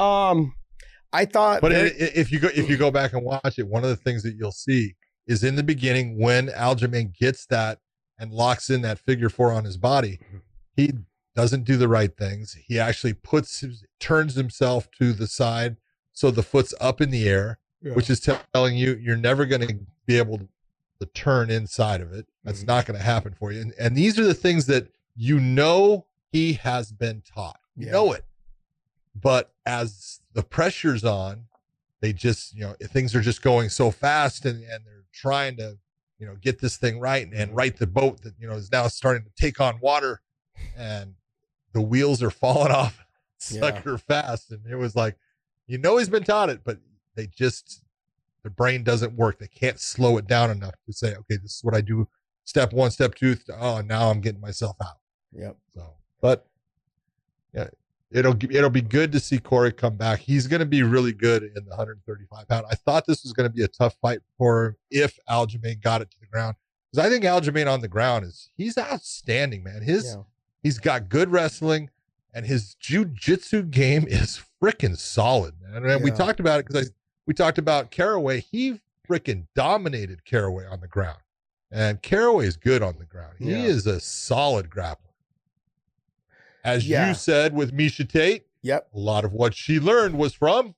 on. Um, I thought, but there, if you go if you go back and watch it, one of the things that you'll see is in the beginning when Aljamain gets that and locks in that figure four on his body, mm-hmm. he doesn't do the right things. He actually puts his, turns himself to the side so the foot's up in the air yeah. which is telling you you're never going to be able to turn inside of it. That's mm-hmm. not going to happen for you. And, and these are the things that you know he has been taught. You yeah. know it. But as the pressure's on, they just, you know, things are just going so fast and, and they're trying to, you know, get this thing right and, and right the boat that, you know, is now starting to take on water and the wheels are falling off sucker yeah. fast. And it was like, you know, he's been taught it, but they just their brain doesn't work. They can't slow it down enough to say, okay, this is what I do. Step one, step two. Oh, now I'm getting myself out. Yep. So, but yeah, it'll it'll be good to see Cory come back. He's going to be really good in the 135 pound. I thought this was going to be a tough fight for him if Aljamain got it to the ground because I think Aljamain on the ground is he's outstanding, man. His yeah. he's got good wrestling and his jujitsu game is freaking solid, man. And yeah. we talked about it because I we talked about Caraway. He freaking dominated Caraway on the ground, and Caraway is good on the ground. He yeah. is a solid grappler. As yeah. you said with Miesha Tate, yep, a lot of what she learned was from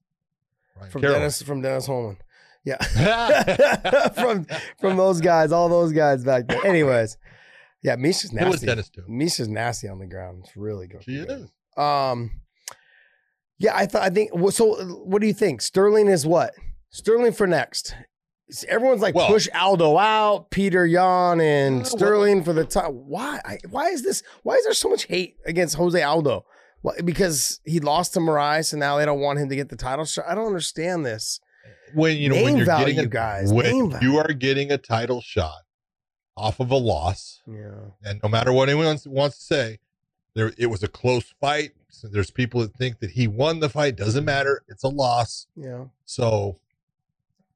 Ryan from Caraway. Dennis from Dennis Hallman. Yeah, from from those guys, all those guys back there. Anyways, yeah, Miesha's nasty. It was Dennis too. Miesha's nasty on the ground. It's really good. She is. Um, yeah, I thought. I think. So, what do you think? Sterling is what? Sterling for next. Everyone's like well, push Aldo out, Petr Yan and uh, Sterling for the top. Why? Why is this? Why is there so much hate against Jose Aldo? What, because he lost to Moraes and now they don't want him to get the title shot. I don't understand this. When you know Name when you're getting a, guys, when you are getting a title shot off of a loss, yeah, and no matter what anyone wants to say, there it was a close fight. So there's people that think that he won the fight. Doesn't matter. It's a loss. Yeah. So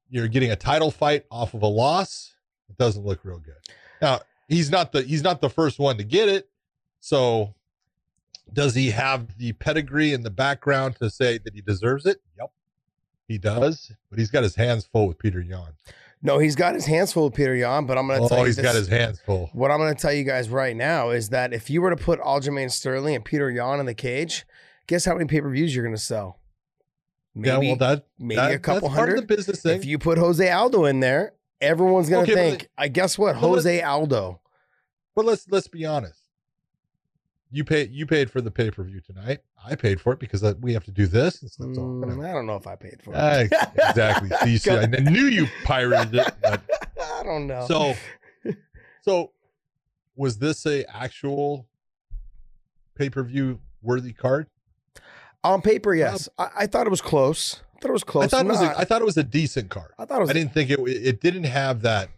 you're getting a title fight off of a loss. It doesn't look real good. Now he's not the he's not the first one to get it. So does he have the pedigree and the background to say that he deserves it? Yep. He does, but he's got his hands full with Petr Yan. No, he's got his hands full with Petr Yan, but I'm going to oh, tell you. he's this, got his hands full. What I'm going to tell you guys right now is that if you were to put Aljamain Sterling and Petr Yan in the cage, guess how many pay per views you're going to sell? Maybe, yeah, well, that maybe that, a couple hundred. Part of the business thing. If you put Jose Aldo in there, everyone's going to okay, think. I guess what Jose Aldo. But let's let's be honest you pay you paid for the pay per view tonight. I paid for it because we have to do this. Mm, I don't know if I paid for it. Uh, exactly. so you see, I knew you pirated it. But... I don't know. So, so was this a actual pay per view worthy card? On paper, yes. Uh, I, I, thought it was close. I thought it was close. I thought it was. A, I thought it was a decent card. I thought it was. I didn't think it. It didn't have that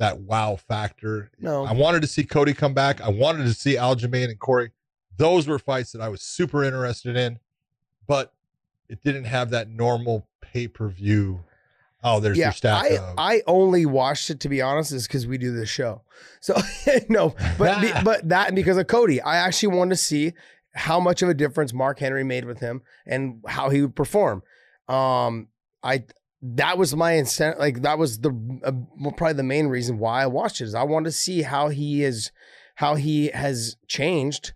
that wow factor. No. I wanted to see Cody come back. I wanted to see Aljamain and Cory. Those were fights that I was super interested in, but it didn't have that normal pay per view. Oh, there's yeah, your stack. I, of... I only watched it to be honest, is because we do this show. So no, but be, but that because of Cody, I actually wanted to see how much of a difference Mark Henry made with him and how he would perform. Um, I that was my incentive. Like that was the uh, probably the main reason why I watched it is I wanted to see how he is, how he has changed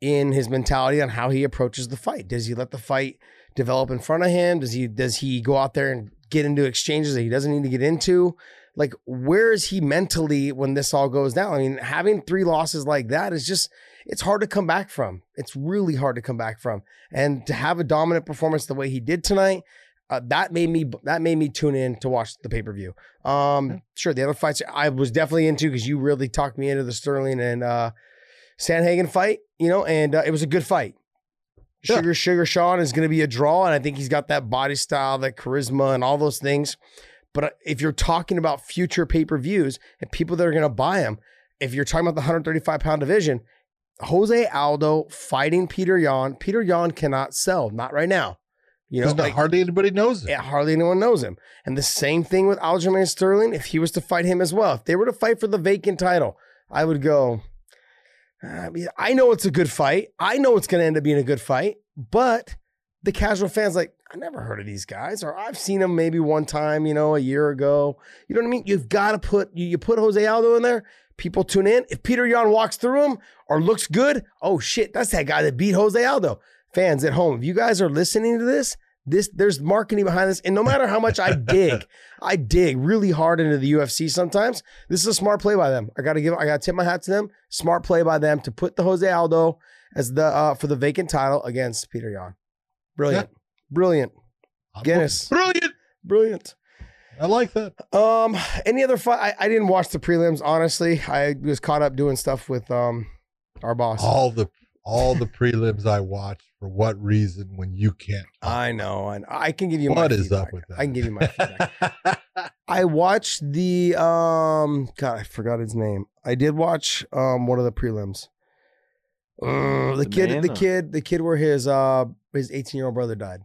in his mentality on how he approaches the fight. Does he let the fight develop in front of him? Does he does he go out there and get into exchanges that he doesn't need to get into? Like where is he mentally when this all goes down? I mean, having three losses like that is just it's hard to come back from. It's really hard to come back from. And to have a dominant performance the way he did tonight uh, that made me that made me tune in to watch the pay per view. Um, sure, the other fights I was definitely into because you really talked me into the Sterling and uh, Sandhagen fight, you know, and uh, it was a good fight. Yeah. Sugar Sugar Sean is going to be a draw, and I think he's got that body style, that charisma, and all those things. But uh, if you're talking about future pay per views and people that are going to buy them, if you're talking about the 135 pound division, Jose Aldo fighting Petr Yan, Petr Yan cannot sell, not right now. You know, like, hardly anybody knows him. Yeah, hardly anyone knows him. And the same thing with Aljamain Sterling. If he was to fight him as well, if they were to fight for the vacant title, I would go. Ah, I mean, I know it's a good fight. I know it's going to end up being a good fight, but the casual fans like, I never heard of these guys, or I've seen them maybe one time, you know, a year ago. You know what I mean? You've got to put you, you put Jose Aldo in there. People tune in. If Petr Yan walks through him or looks good, oh shit, that's that guy that beat Jose Aldo fans at home, if you guys are listening to this, this there's marketing behind this. And no matter how much I dig, I dig really hard into the UFC sometimes. This is a smart play by them. I gotta give I gotta tip my hat to them. Smart play by them to put the Jose Aldo as the uh, for the vacant title against Petr Yan. Brilliant. Yeah. Brilliant. Guinness. Brilliant. Brilliant. I like that. Um, any other fight? I, I didn't watch the prelims, honestly. I was caught up doing stuff with um our boss. All the all the prelims I watched for what reason when you can't. I know, and I can give you What my is feedback. up with that? I can give you my feedback. I watched the um God, I forgot his name. I did watch um one of the prelims. Uh, the, The kid, man the or- kid, the kid where his uh his 18 year old brother died.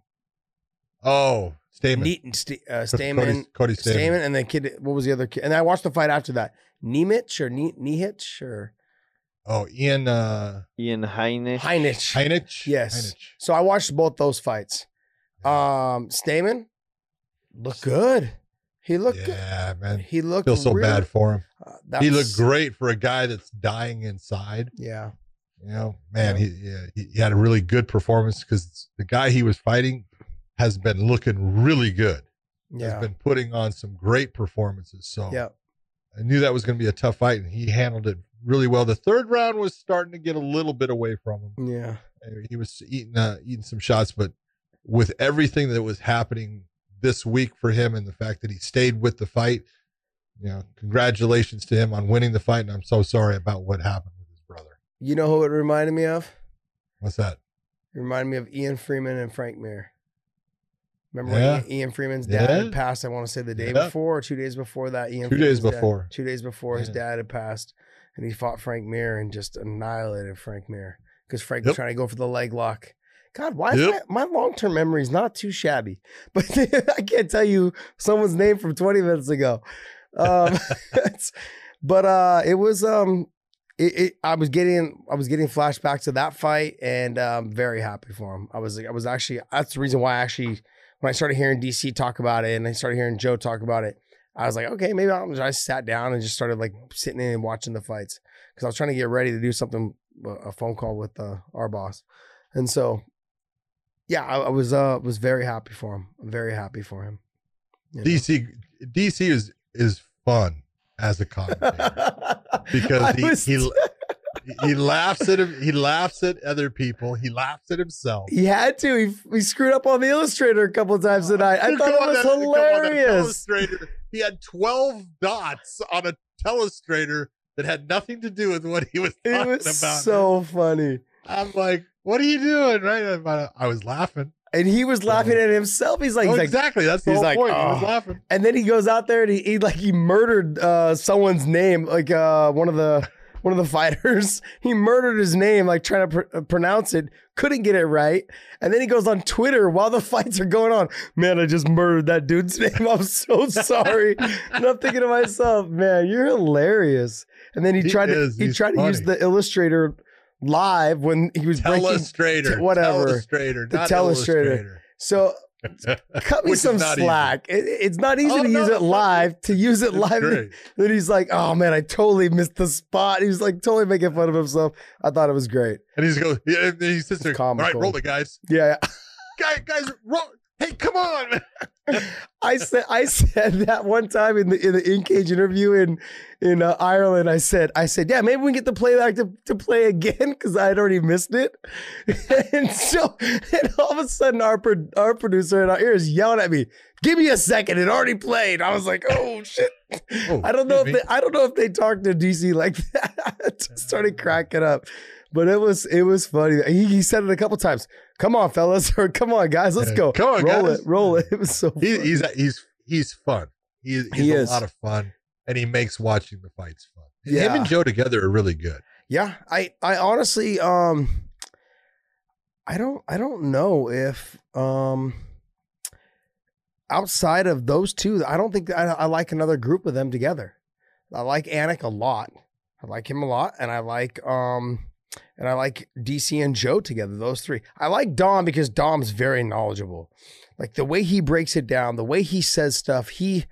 oh, Stamann. Neat, St- uh, Cody, Stamann, Cody Stamann. Stamann, and the kid. What was the other kid? And I watched the fight after that. Nemich or ne- Nehich or Oh, Ian uh, Ian Heinisch. Heinich. Heinich. Yes. Heinich. So I watched both those fights. Um, Stamann looked good. He looked good. Yeah, man. He looked Feel so really- bad for him. uh, He that's- looked great for a guy that's dying inside. Yeah. You know, man, he yeah, he, he had a really good performance because the guy he was fighting has been looking really good. Yeah. Has been putting on some great performances. So yeah. I knew that was going to be a tough fight, and he handled it really well. The third round was starting to get a little bit away from him. Yeah. He was eating uh, eating some shots, but with everything that was happening this week for him, and the fact that he stayed with the fight, you know, congratulations to him on winning the fight. And I'm so sorry about what happened with his brother. You know who it reminded me of? What's that? It reminded me of Ian Freeman and Frank Mir. Remember Yeah. when Ian- Freeman's dad Yeah. had passed? I want to say the day Yeah. before or two days before that. Ian Two days Freeman's dad- before. two days before his dad had passed, and he fought Frank Mir and just annihilated Frank Mir because Frank was Yep. trying to go for the leg lock. God, why is Yep. my, my long term memory is not too shabby, but I can't tell you someone's name from 20 minutes ago. Um, but uh, it was um, it, it, I was getting I was getting flashbacks to that fight, and um, very happy for him. I was I was actually that's the reason why I actually when I started hearing DC talk about it, and I started hearing Joe talk about it, I was like, okay, maybe I'll I sat down and just started like sitting in and watching the fights because I was trying to get ready to do something, a phone call with uh, our boss, and so yeah, I, I was uh was very happy for him. I'm very happy for him. You know? DC DC is is fun as a commentator because he, was- he he laughs at him. He laughs at other people. He laughs at himself. He had to. He, he screwed up on the illustrator a couple of times tonight. I thought it was that- come on, that hilarious. telestrator. He had twelve dots on a telestrator that had nothing to do with what he was It talking was about. so funny. I'm like, what are you doing? Right? I was laughing. And he was laughing at himself. He's like, oh, he's like, exactly. That's the he's whole like, point. He was "Oh." laughing. and then he goes out there and he, he like he murdered uh someone's name, like uh one of the one of the fighters. He murdered his name, like trying to pr- uh, pronounce it, couldn't get it right. And then he goes on Twitter while the fights are going on. Man, I just murdered that dude's name. I'm so sorry. and I'm thinking to myself, man, you're hilarious. And then he, He tried is. to he tried to use the illustrator live when he was breaking. Telestrator. whatever. Telestrator. The illustrator. So cut me Which some slack. It, it's not easy Oh, to no, use it live. To use it live, great. then he's like, "Oh man, I totally missed the spot." He was like totally making fun of himself. I thought it was great. And he's goes, yeah, he sits there. All right, roll it, guys. Yeah, Guys, guys, roll. Hey, come on. I said I said that one time in the in the in cage interview in in uh, Ireland. I said I said yeah maybe we can get the playback to, to play again because I had already missed it. and so and all of a sudden our pro- our producer in our ears yelling at me, "Give me a second! It already played." I was like, "Oh shit!" Oh, I don't know if they I don't know if they talked to DC like that. Just started cracking up. But it was it was funny. He, he said it a couple times. Come on, fellas, or come on, guys, let's go. come on, roll guys. it, roll it. It was so. He, funny. he's he's he's fun. He, he's He a is. lot of fun, and he makes watching the fights fun. Him Yeah. and Joe together are really good. Yeah, I I honestly um I don't I don't know if um outside of those two, I don't think I, I like another group of them together. I like Anik a lot. I like him a lot, and I like um and I like DC and Joe together. Those three. I like Dom because Dom's very knowledgeable. Like the way he breaks it down, the way he says stuff. He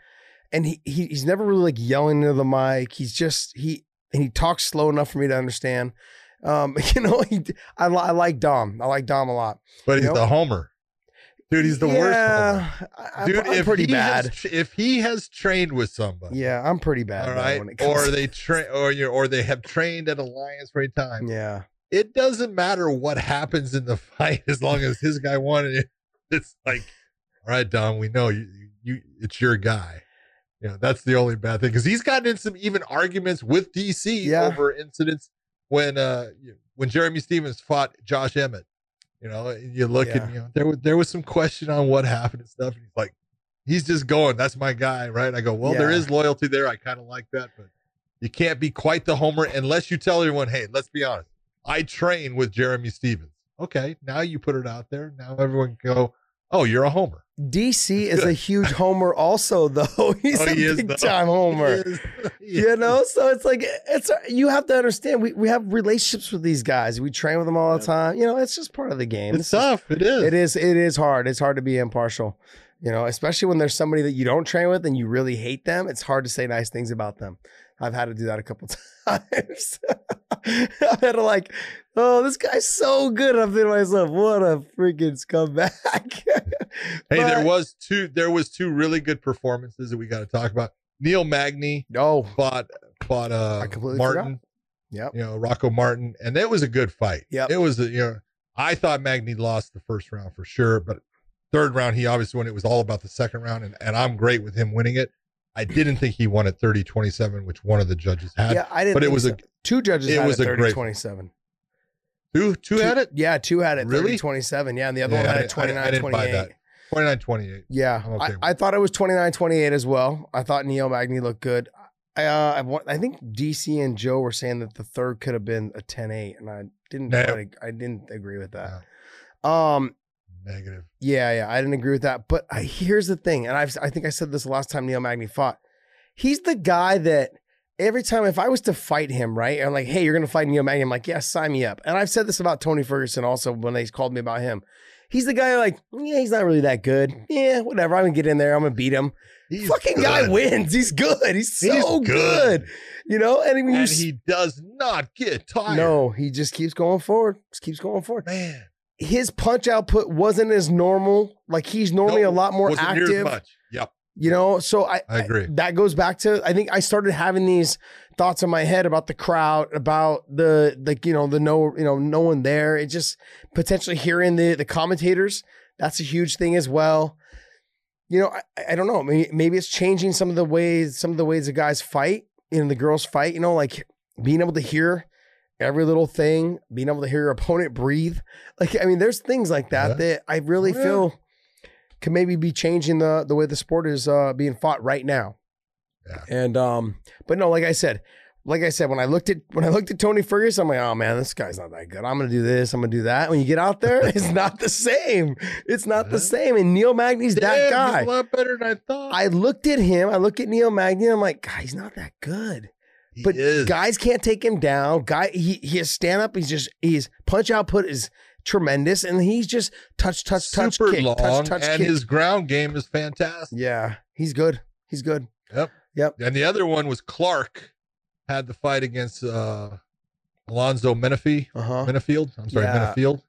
and he, he he's never really like yelling into the mic. He's just he and he talks slow enough for me to understand. Um, you know, he, I, I like Dom. I like Dom a lot. But he's Yep. the homer, dude. He's the worst. Homer. Yeah, I, I'm, Dude, I'm if pretty he bad. Has, if he has trained with somebody, yeah, I'm pretty bad. all right, when it comes or they train, or you or they have trained at Alliance for a time. yeah, It doesn't matter what happens in the fight as long as his guy won it. It's like, all right, Dom, we know you. You, it's your guy. You know, that's the only bad thing because he's gotten in some even arguments with DC Yeah. over incidents when uh when Jeremy Stephens fought Josh Emmett, you know, eh, you look Yeah. and you know there was there was some question on what happened and stuff. And he's like, he's just going, that's my guy, right? I go, well, there Yeah. is loyalty there. I kind of like that, but you can't be quite the homer unless you tell everyone, hey, let's be honest. I train with Jeremy Stephens. Okay, now you put it out there. Now everyone can go, oh, you're a homer. DC is a huge homer, also though. Oh, He's Oh, a he is, big time homer. He is. He You is. know, so it's like it's you have to understand. We, we have relationships with these guys. We train with them all the Yeah. time. You know, it's just part of the game. it's is- tough. It is. It is. It is hard. It's hard to be impartial. You know, especially when there's somebody that you don't train with and you really hate them. It's hard to say nice things about them. I've had to do that a couple times. I've had to like, oh, this guy's so good. I'm thinking to myself, what a freaking scumbag. Hey, there was two. There was two really good performances that we got to talk about. Neil Magny Oh, fought fought uh I completely Martin. Yep. You know Rocco Martin, and it was a good fight. Yeah, It was a, you know I thought Magny lost the first round for sure, but third round he obviously won. It was all about the second round, and, and I'm great with him winning it. I didn't think he won at 30-27, which one of the judges had. yeah, I didn't. but it was so. a two judges. it had was a 30, great- 27. Two two had it. Yeah, two had it. Really? 30, 27. Yeah, and the other Yeah, one had it didn't- I 29, didn't buy 28. that. 29-28. Yeah, okay I, I thought it was 29 28 as well. I thought Neil Magny looked good. I, uh, I, I think DC and Joe were saying that the third could have been a 10 8, and I didn't No. quite, I didn't agree with that. Um, Negative. yeah, yeah, I didn't agree with that. But I, here's the thing, and I've, I think I said this the last time Neil Magny fought. He's the guy that every time if I was to fight him, right, I'm like, hey, you're gonna fight Neil Magny. I'm like, yeah, sign me up. And I've said this about Tony Ferguson also when they called me about him. He's the guy like, yeah, he's not really that good. Yeah, whatever. I'm gonna get in there. I'm gonna beat him. He's Fucking good. guy wins. He's good. He's so He's good. good. You know, and I mean, you and s- he does not get tired. no, he just keeps going forward. Just keeps going forward. man. His punch output wasn't as normal. Like he's normally No, a lot more wasn't near as active. You know, so I, I agree. that goes back to I think I started having these thoughts in my head about the crowd, about the like you know the no you know no one there. It just potentially hearing the the commentators. That's a huge thing as well. You know, I, I don't know. Maybe, maybe it's changing some of the ways some of the ways the guys fight. You know, the girls fight. You know, like being able to hear every little thing, being able to hear your opponent breathe. Like I mean, there's things like that Yeah. that I really yeah. feel can maybe be changing the the way the sport is uh, being fought right now. Yeah. And um, but no, like I said, like I said, when I looked at when I looked at Tony Ferguson, I'm like, oh man, this guy's not that good. I'm gonna do this. I'm gonna do that. When you get out there, it's not the same. It's not the same. And Neil Magny's that guy. He's a lot better than I thought. I looked at him. I look at Neil Magny. I'm like, God, he's not that good. He But is. guys can't take him down. Guy, he he has stand up. He's just his punch output is tremendous, and he's just touch, touch, touch, super kick, long, touch, touch, and kick. his ground game is fantastic. yeah, he's good. He's good. Yep. Yep. And the other one was Clark had the fight against uh Alonzo Menifee, Uh huh. Menifield. I'm sorry, Yeah. Menifield.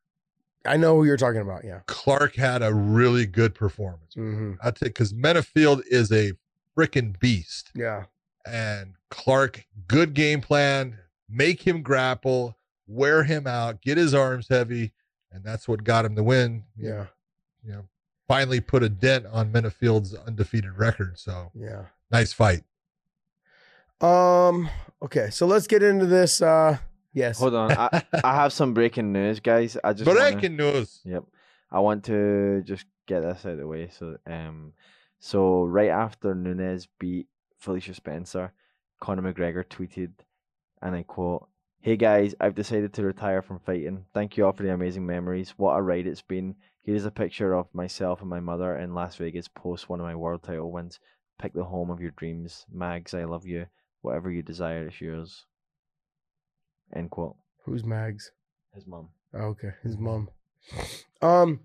I know who you're talking about. Yeah. Clark had a really good performance. hmm I take because Menifield is a freaking beast, Yeah. and Clark, good game plan, make him grapple, wear him out, get his arms heavy, and that's what got him the win. Yeah. you know, finally put a dent on Menifield's undefeated record. So Yeah. nice fight. Um. Okay. So let's get into this. Uh. Yes. Hold on, I, I have some breaking news, guys. I just wanna- Breaking news. Yep. I want to just get this out of the way. So um so right after Nunes beat Felicia Spencer, Conor McGregor tweeted and I quote, Hey guys, I've decided to retire from fighting. Thank you all for the amazing memories. What a ride it's been. Here's a picture of myself and my mother in Las Vegas post one of my world title wins. Pick the home of your dreams. Mags, I love you. Whatever you desire is yours. End quote. Who's Mags? His mom. Oh, okay. His mom. Um.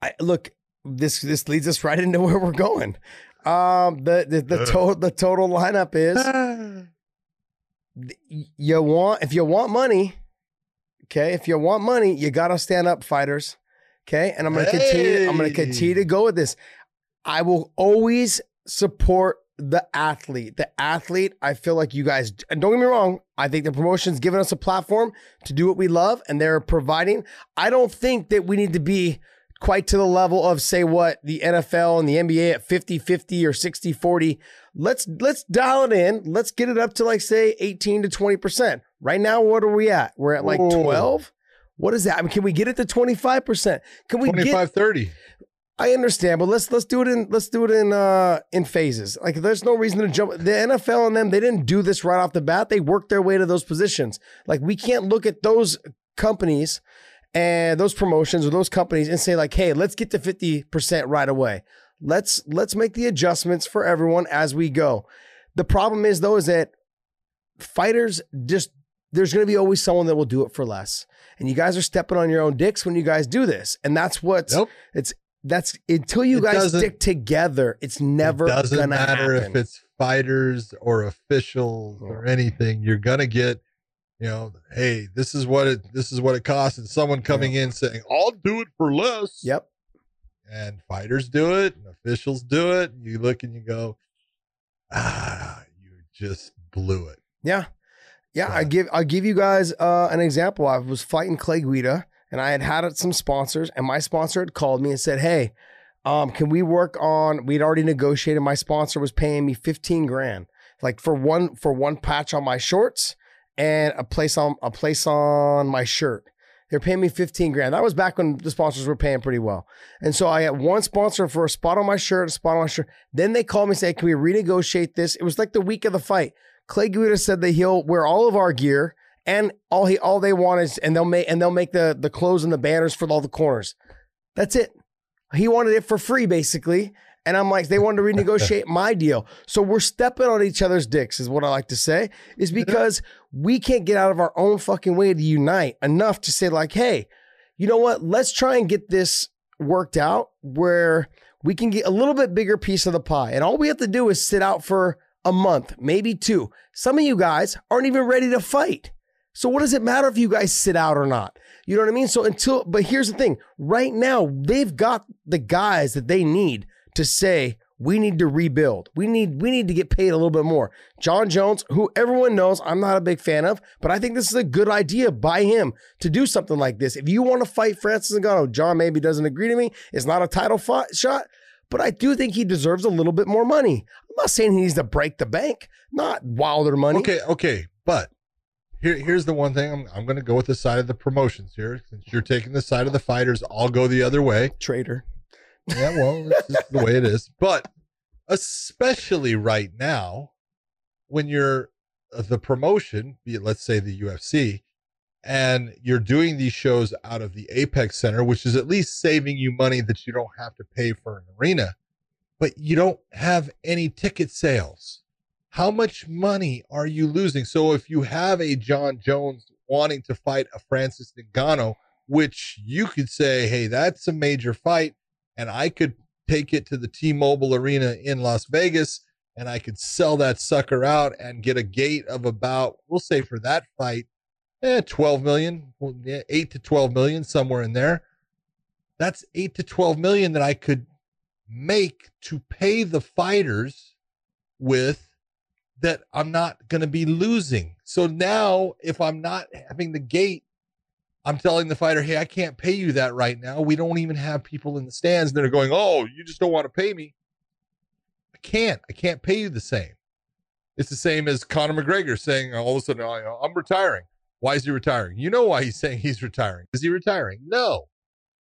I look. This this leads us right into where we're going. Um. The the the total the total lineup is y- you want if you want money. Okay, if you want money, you gotta stand up, fighters. Okay, and I'm gonna continue. I'm gonna continue to go with this. I will always support the athlete. The athlete, I feel like you guys, and don't get me wrong, I think the promotion's given us a platform to do what we love and they're providing. I don't think that we need to be quite to the level of say what the NFL and the NBA at 50-50 or 60-40. Let's let's dial it in. Let's get it up to like say 18 to 20%. Right now, what are we at? We're at like Whoa. 12. What is that? I mean, can we get it to 25%? Can we get 25 30. I understand, but let's let's do it in let's do it in uh in phases. Like there's no reason to jump the NFL and them, they didn't do this right off the bat. They worked their way to those positions. Like we can't look at those companies and those promotions or those companies and say like, "Hey, let's get to 50% right away." Let's let's make the adjustments for everyone as we go. The problem is though is that fighters just there's going to be always someone that will do it for less. And you guys are stepping on your own dicks when you guys do this. And that's what's Nope. it's that's until you It guys stick together, it's never it doesn't gonna matter happen. if it's fighters or officials or anything. You're gonna get, you know, hey, this is what it this is what it costs, and someone coming in saying, "I'll do it for less." yep. And fighters do it, and officials do it. And you look and you go, ah, you just blew it. Yeah. Yeah, I give I'll give you guys uh, an example. I was fighting Clay Guida and I had had some sponsors and my sponsor had called me and said, "Hey, um, can we work on we'd already negotiated my sponsor was paying me 15 grand like for one for one patch on my shorts and a place on a place on my shirt. They're paying me 15 grand. That was back when the sponsors were paying pretty well. And so I had one sponsor for a spot on my shirt, a spot on my shirt. Then they called me and said, Can we renegotiate this? It was like the week of the fight. Clay Guida said that he'll wear all of our gear and all he all they want is and they'll make and they'll make the the clothes and the banners for all the corners. That's it. He wanted it for free, basically. And I'm like, they wanted to renegotiate my deal. So we're stepping on each other's dicks, is what I like to say, is because we can't get out of our own fucking way to unite enough to say, like, hey, you know what? Let's try and get this worked out where we can get a little bit bigger piece of the pie. And all we have to do is sit out for a month, maybe two. Some of you guys aren't even ready to fight. So what does it matter if you guys sit out or not? You know what I mean? So until, but here's the thing right now, they've got the guys that they need to say, we need to rebuild. We need we need to get paid a little bit more. Jon Jones, who everyone knows I'm not a big fan of, but I think this is a good idea by him to do something like this. If you want to fight Francis Ngannou, Jon maybe doesn't agree to me. It's not a title fight shot, but I do think he deserves a little bit more money. I'm not saying he needs to break the bank, not Wilder money. Okay, okay, but here, here's the one thing. I'm, I'm going to go with the side of the promotions here. Since you're taking the side of the fighters, I'll go the other way. Traitor. Yeah, well, it's the way it is. But especially right now, when you're uh, the promotion, be it let's say the UFC, and you're doing these shows out of the Apex Center, which is at least saving you money that you don't have to pay for an arena, but you don't have any ticket sales. How much money are you losing? So if you have a Jon Jones wanting to fight a Francis Ngannou, which you could say, hey, that's a major fight, and I could take it to the T-Mobile Arena in Las Vegas, and I could sell that sucker out and get a gate of about, we'll say for that fight, eh, 12 million, 8 to 12 million, somewhere in there. That's 8 to 12 million that I could make to pay the fighters with that I'm not going to be losing. So now, if I'm not having the gate, I'm telling the fighter, hey, I can't pay you that right now. We don't even have people in the stands that are going, oh, you just don't want to pay me. I can't. I can't pay you the same. It's the same as Conor McGregor saying uh, all of a sudden, "Oh, I'm retiring. Why is he retiring? You know why he's saying he's retiring. Is he retiring? No.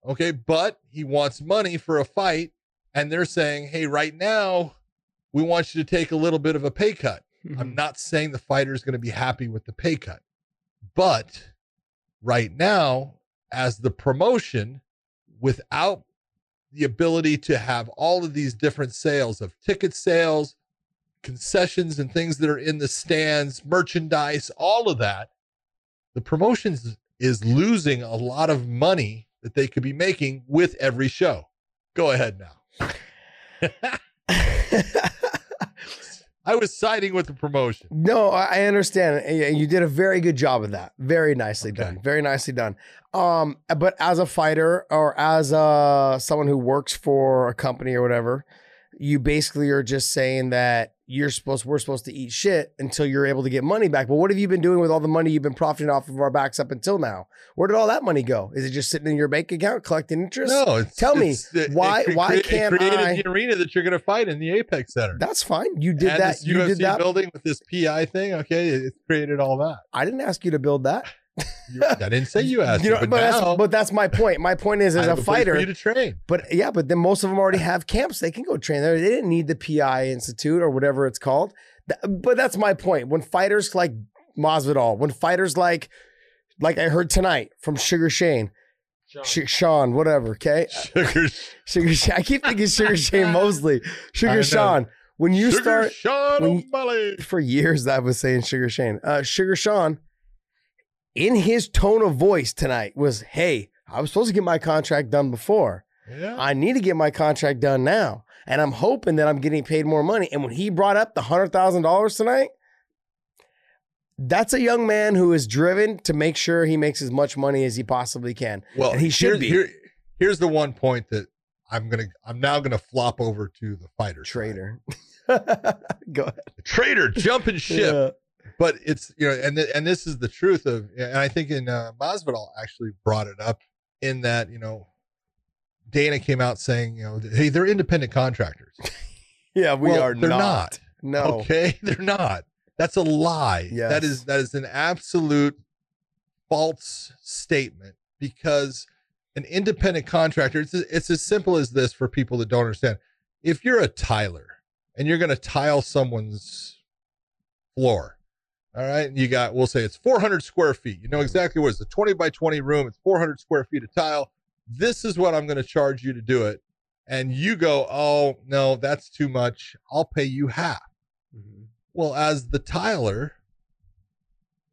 Okay, but he wants money for a fight, and they're saying, hey, right now, we want you to take a little bit of a pay cut. I'm mm-hmm. not saying the fighter is going to be happy with the pay cut, but right now, as the promotion, without the ability to have all of these different sales of ticket sales, concessions, and things that are in the stands, merchandise, all of that, the promotions is losing a lot of money that they could be making with every show. Go ahead now. I was siding with the promotion. No, I understand. And and you did a very good job of that. Very nicely Okay. done. Very nicely done. Um, but as a fighter or as uh someone who works for a company or whatever, you basically are just saying that you're supposed we're supposed to eat shit until you're able to get money back. But what have you been doing with all the money you've been profiting off of our backs up until now? Where did all that money go? Is it just sitting in your bank account collecting interest? No, it's, Tell me, it- why- it cre- why can't it created I- the arena that you're going to fight in the Apex Center? That's fine. You did that. You UFC did that. building with this PI thing. Okay, it created all that. I didn't ask you to build that. You, I didn't say you asked, You you know, but, but, now that's, but that's my point. My point is, I as have a place for fighter, you to train. But yeah, but then most of them already have camps. They can go train there. They didn't need the PI Institute or whatever it's called. But that's my point. When fighters like Masvidal, when fighters like, like I heard tonight from Sugar Shane, Sh- Sean, whatever. Okay, Sugar, Sugar. Shane. I keep thinking Sugar Shane Mosley. Sugar know. Sean. When you Sugar start Sean when for years, I was saying Sugar Shane. Uh, Sugar Sean, in his tone of voice tonight, was, "Hey, I was supposed to get my contract done before." Yeah. I need to get my contract done now. And I'm hoping that I'm getting paid more money. And when he brought up the $100,000 tonight, that's a young man who is driven to make sure he makes as much money as he possibly can. Well, And he should here's, be. Here, here's the one point that I'm gonna. I'm now gonna flop over to the fighter. Trader. Go ahead. Trader, jumping ship. But it's you know, and th- and this is the truth of, and I think in uh, Masvidal actually brought it up in that you know, Dana came out saying you know, hey, they're independent contractors. Yeah, we Well, are they're not. not. No. Okay, they're not. That's a lie. That Yes. is that is an absolute false statement because an independent contractor it's it's as simple as this for people that don't understand. If you're a tiler and you're going to tile someone's floor, all right, and you got we'll say it's 400 square feet. You know exactly what it's a 20 by 20 room. It's 400 square feet of tile. This is what I'm going to charge you to do it. And you go, oh no, that's too much. I'll pay you half. Mhm. Well, as the tiler,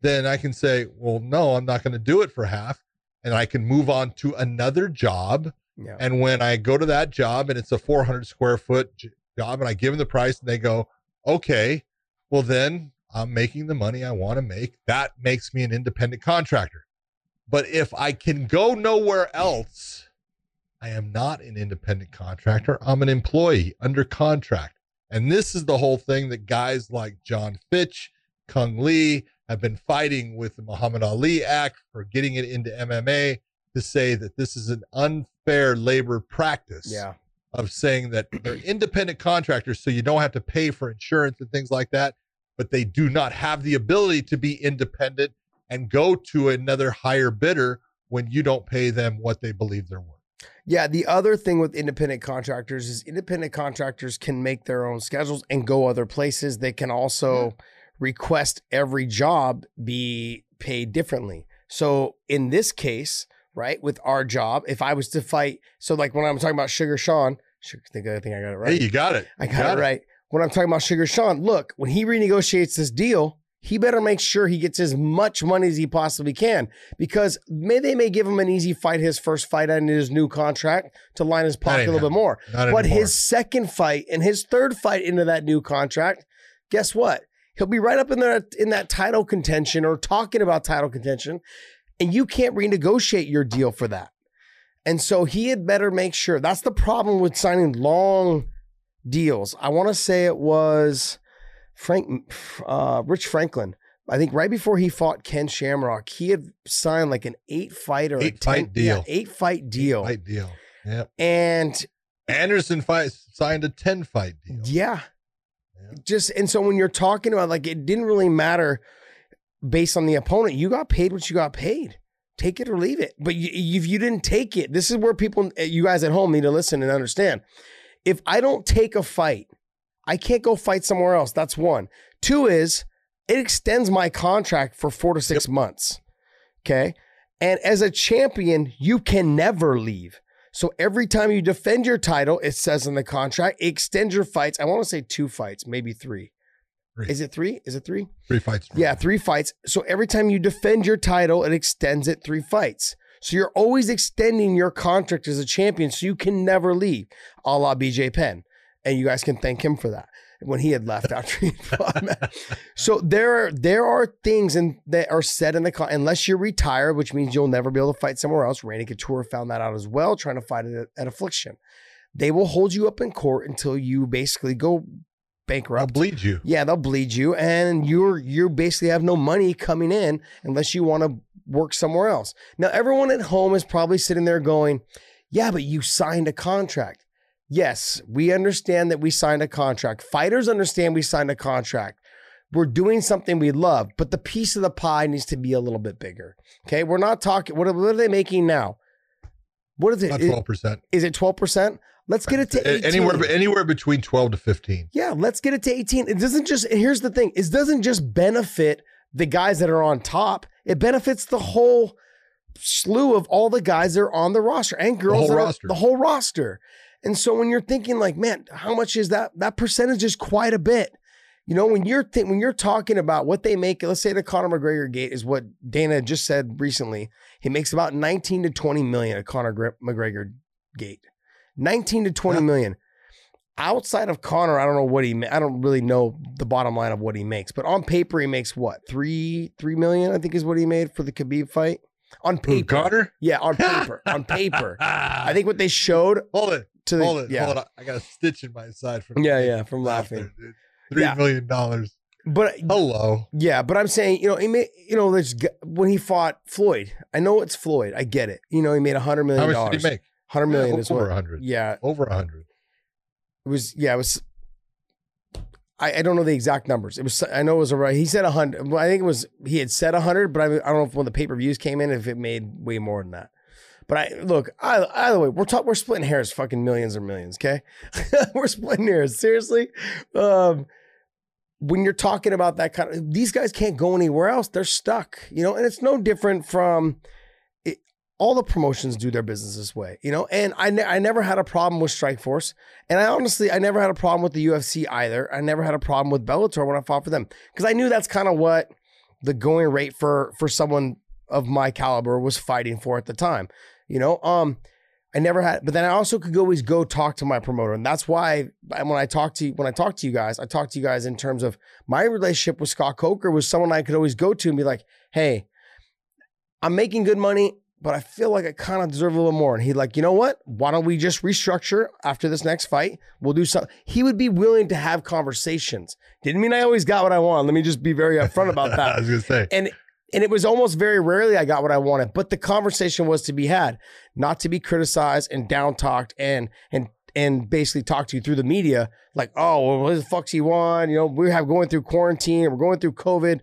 then I can say, well, no, I'm not going to do it for half. And I can move on to another job. Yeah. And when I go to that job and it's a 400 square foot job and I give them the price and they go, okay, well, then I'm making the money I want to make. That makes me an independent contractor. But if I can go nowhere else, I am not an independent contractor. I'm an employee under contract. And this is the whole thing that guys like Jon Fitch, Cung Le have been fighting with the Muhammad Ali Act for getting it into MMA to say that this is an unfair labor practice yeah. of saying that they're independent contractors, so you don't have to pay for insurance and things like that, but they do not have the ability to be independent and go to another higher bidder when you don't pay them what they believe they're worth. Yeah, the other thing with independent contractors is independent contractors can make their own schedules and go other places. They can also request every job be paid differently. So in this case, right, with our job, if I was to fight, so like when I'm talking about Sugar Sean, Sugar, I think I think I got it right. Hey, you got it. I You got, it right. When I'm talking about Sugar Sean, look, when he renegotiates this deal, he better make sure he gets as much money as he possibly can because may they may give him an easy fight his first fight under his new contract to line his pocket a little bit more. Not But anymore. his second fight and his third fight into that new contract, guess what? He'll be right up in there in that title contention or talking about title contention, and you can't renegotiate your deal for that. And so he had better make sure. That's the problem with signing long deals. I want to say it was Frank, uh, Rich Franklin. I think right before he fought Ken Shamrock, he had signed like an eight fight or a Eight fight 10 deal. yeah, eight fight deal. fight deal. Yeah. And Anderson fight, signed a 10 fight deal. yeah. Yeah. Just and so when you're talking about like it didn't really matter based on the opponent. You got paid what you got paid. Take it or leave it. But you, if you didn't take it, this is where people, you guys at home need to listen and understand. If I don't take a fight, I can't go fight somewhere else. That's one. Two is it extends my contract for four to six months. Okay. And as a champion, you can never leave. So every time you defend your title, it says in the contract, extend your fights. I want to say two fights, maybe three. Three. Is it three? Is it three? Three fights. Yeah, three fights. So every time you defend your title, it extends it three fights. So you're always extending your contract as a champion, so you can never leave, a la BJ Penn. And you guys can thank him for that when he had left after he fought. So there are there are things in, that are said in the con- unless you're retired, which means you'll never be able to fight somewhere else. Randy Couture found that out as well, trying to fight it at, Affliction. they will hold you up in court until you basically go bankrupt. bleed you. Yeah, they'll bleed you, and you're you basically have no money coming in unless you want to work somewhere else. Now, everyone at home is probably sitting there going, "Yeah, but you signed a contract." Yes, we understand that we signed a contract. Fighters understand we signed a contract. We're doing something we love, but the piece of the pie needs to be a little bit bigger. Okay, we're not talking. What are, what are they making now? What is it? Not Is- twelve percent. Is it twelve percent? Let's get it to 18. Anywhere anywhere between twelve to fifteen. Yeah, let's get it to 18. It doesn't just, here's the thing it doesn't just benefit the guys that are on top, it benefits the whole slew of all the guys that are on the roster and girls. whole that are- roster. the whole roster. And so when you're thinking, like, man, how much is that? That percentage is quite a bit. You know, when you're th- when you're talking about what they make, let's say the Conor McGregor gate is what Dana just said recently. He makes about 19 to 20 million a Conor Gr- McGregor gate. 19 to twenty Yeah. million. Outside of Conor, I don't know what he. I don't really know the bottom line of what he makes, but on paper he makes what three three million. I think is what he made for the Khabib fight. On paper, Conor? yeah, on paper, on paper. I think what they showed Hold it. to the Hold it. yeah, Hold it. I got a stitch in my side from yeah, yeah, from laughing. laughter, dude. Three Yeah. million dollars. But Hello. yeah, but I'm saying you know he made you know there's when he fought Floyd. I know it's Floyd. I get it. You know he made a hundred How much did he make? Hundred million Yeah, is over what. a hundred. Yeah, Over a hundred. It was yeah, it was. I, I don't know the exact numbers. It was I know it was around. He said hundred. I think it was he had said hundred, but I, I don't know if when the pay per views came in if it made way more than that. But I look either, either way, we're talking we're splitting hairs, fucking millions or millions. Okay, we're splitting hairs. Seriously, um, when you're talking about that kind of these guys can't go anywhere else. They're stuck. You know, and it's no different from all the promotions do their business this way. You know, and I ne- I never had a problem with Strikeforce. And I honestly, I never had a problem with the UFC either. I never had a problem with Bellator when I fought for them because I knew that's kind of what the going rate for for someone of my caliber was fighting for at the time. You know, um, I never had, but then I also could always go talk to my promoter, and that's why when I talk to when I talk to you guys, I talk to you guys in terms of my relationship with Scott Coker was someone I could always go to and be like, "Hey, I'm making good money." But I feel like I kind of deserve a little more. And he'd like, you know what? Why don't we just restructure after this next fight? We'll do something. He would be willing to have conversations. Didn't mean I always got what I want. Let me just be very upfront about that I was gonna say. and and it was almost very rarely I got what I wanted, but the conversation was to be had, not to be criticized and down talked and and and basically talked to you through the media like, oh, well, what the fuck's he want? You know, we have going through quarantine, we're going through COVID.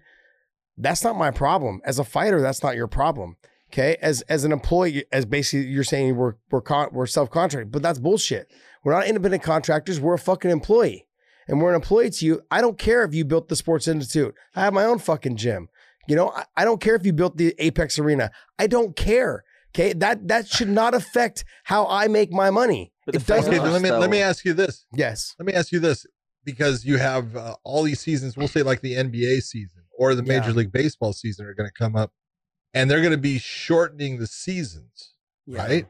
That's not my problem. As a fighter, that's not your problem. Okay, as as an employee, as basically you're saying we're we're con- we're self contracted, but that's bullshit. We're not independent contractors. We're a fucking employee, and we're an employee to you. I don't care if you built the Sports Institute. I have my own fucking gym. You know, I, I don't care if you built the Apex Arena. I don't care. Okay, that that should not affect how I make my money. But It doesn't. Okay, let me let me ask you this. Yes. Let me ask you this because you have uh, all these seasons. We'll say like the NBA season or the Major Yeah. League Baseball season are going to come up, and they're going to be shortening the seasons, right?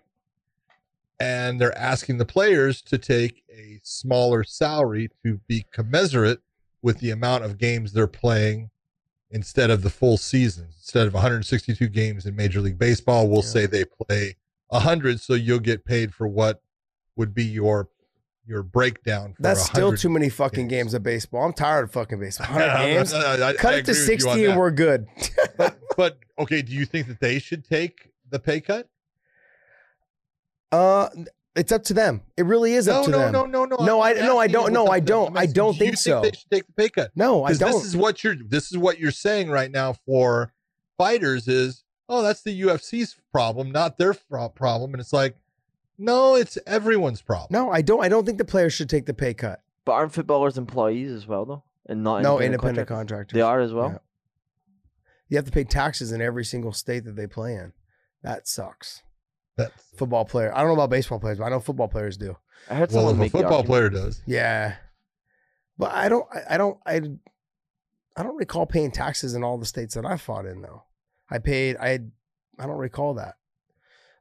And they're asking the players to take a smaller salary to be commensurate with the amount of games they're playing instead of the full season. Instead of 162 games in Major League Baseball, we'll Yeah. say they play 100, so you'll get paid for what would be your your breakdown. For That's still too many fucking games. games of baseball. I'm tired of fucking baseball. 100 games. I- I Cut agree it to with 60 and we're good. but, but okay, do you think that they should take the pay cut? Uh, it's up to them. It really is No, up to no, them. no, no, no. No, I'm I- no, I don't- no, I up to them. don't- I'm I asking, don't think you so. They should take the pay cut. No, I don't. this is what you're this is what you're saying right now for fighters is oh that's the UFC's problem, not their problem, and it's like no, it's everyone's problem. no, I don't. I don't think the players should take the pay cut. But aren't footballers employees as well, though? And not no, independent, independent contractors? contractors. They are as well. Yeah. You have to pay taxes in every single state that they play in. That sucks. That's Football player. I don't know about baseball players, but I know football players do. I heard well, someone if a make the football argument- player does. Yeah. But I don't I, I don't I I don't recall paying taxes in all the states that I fought in though. I paid I I don't recall that.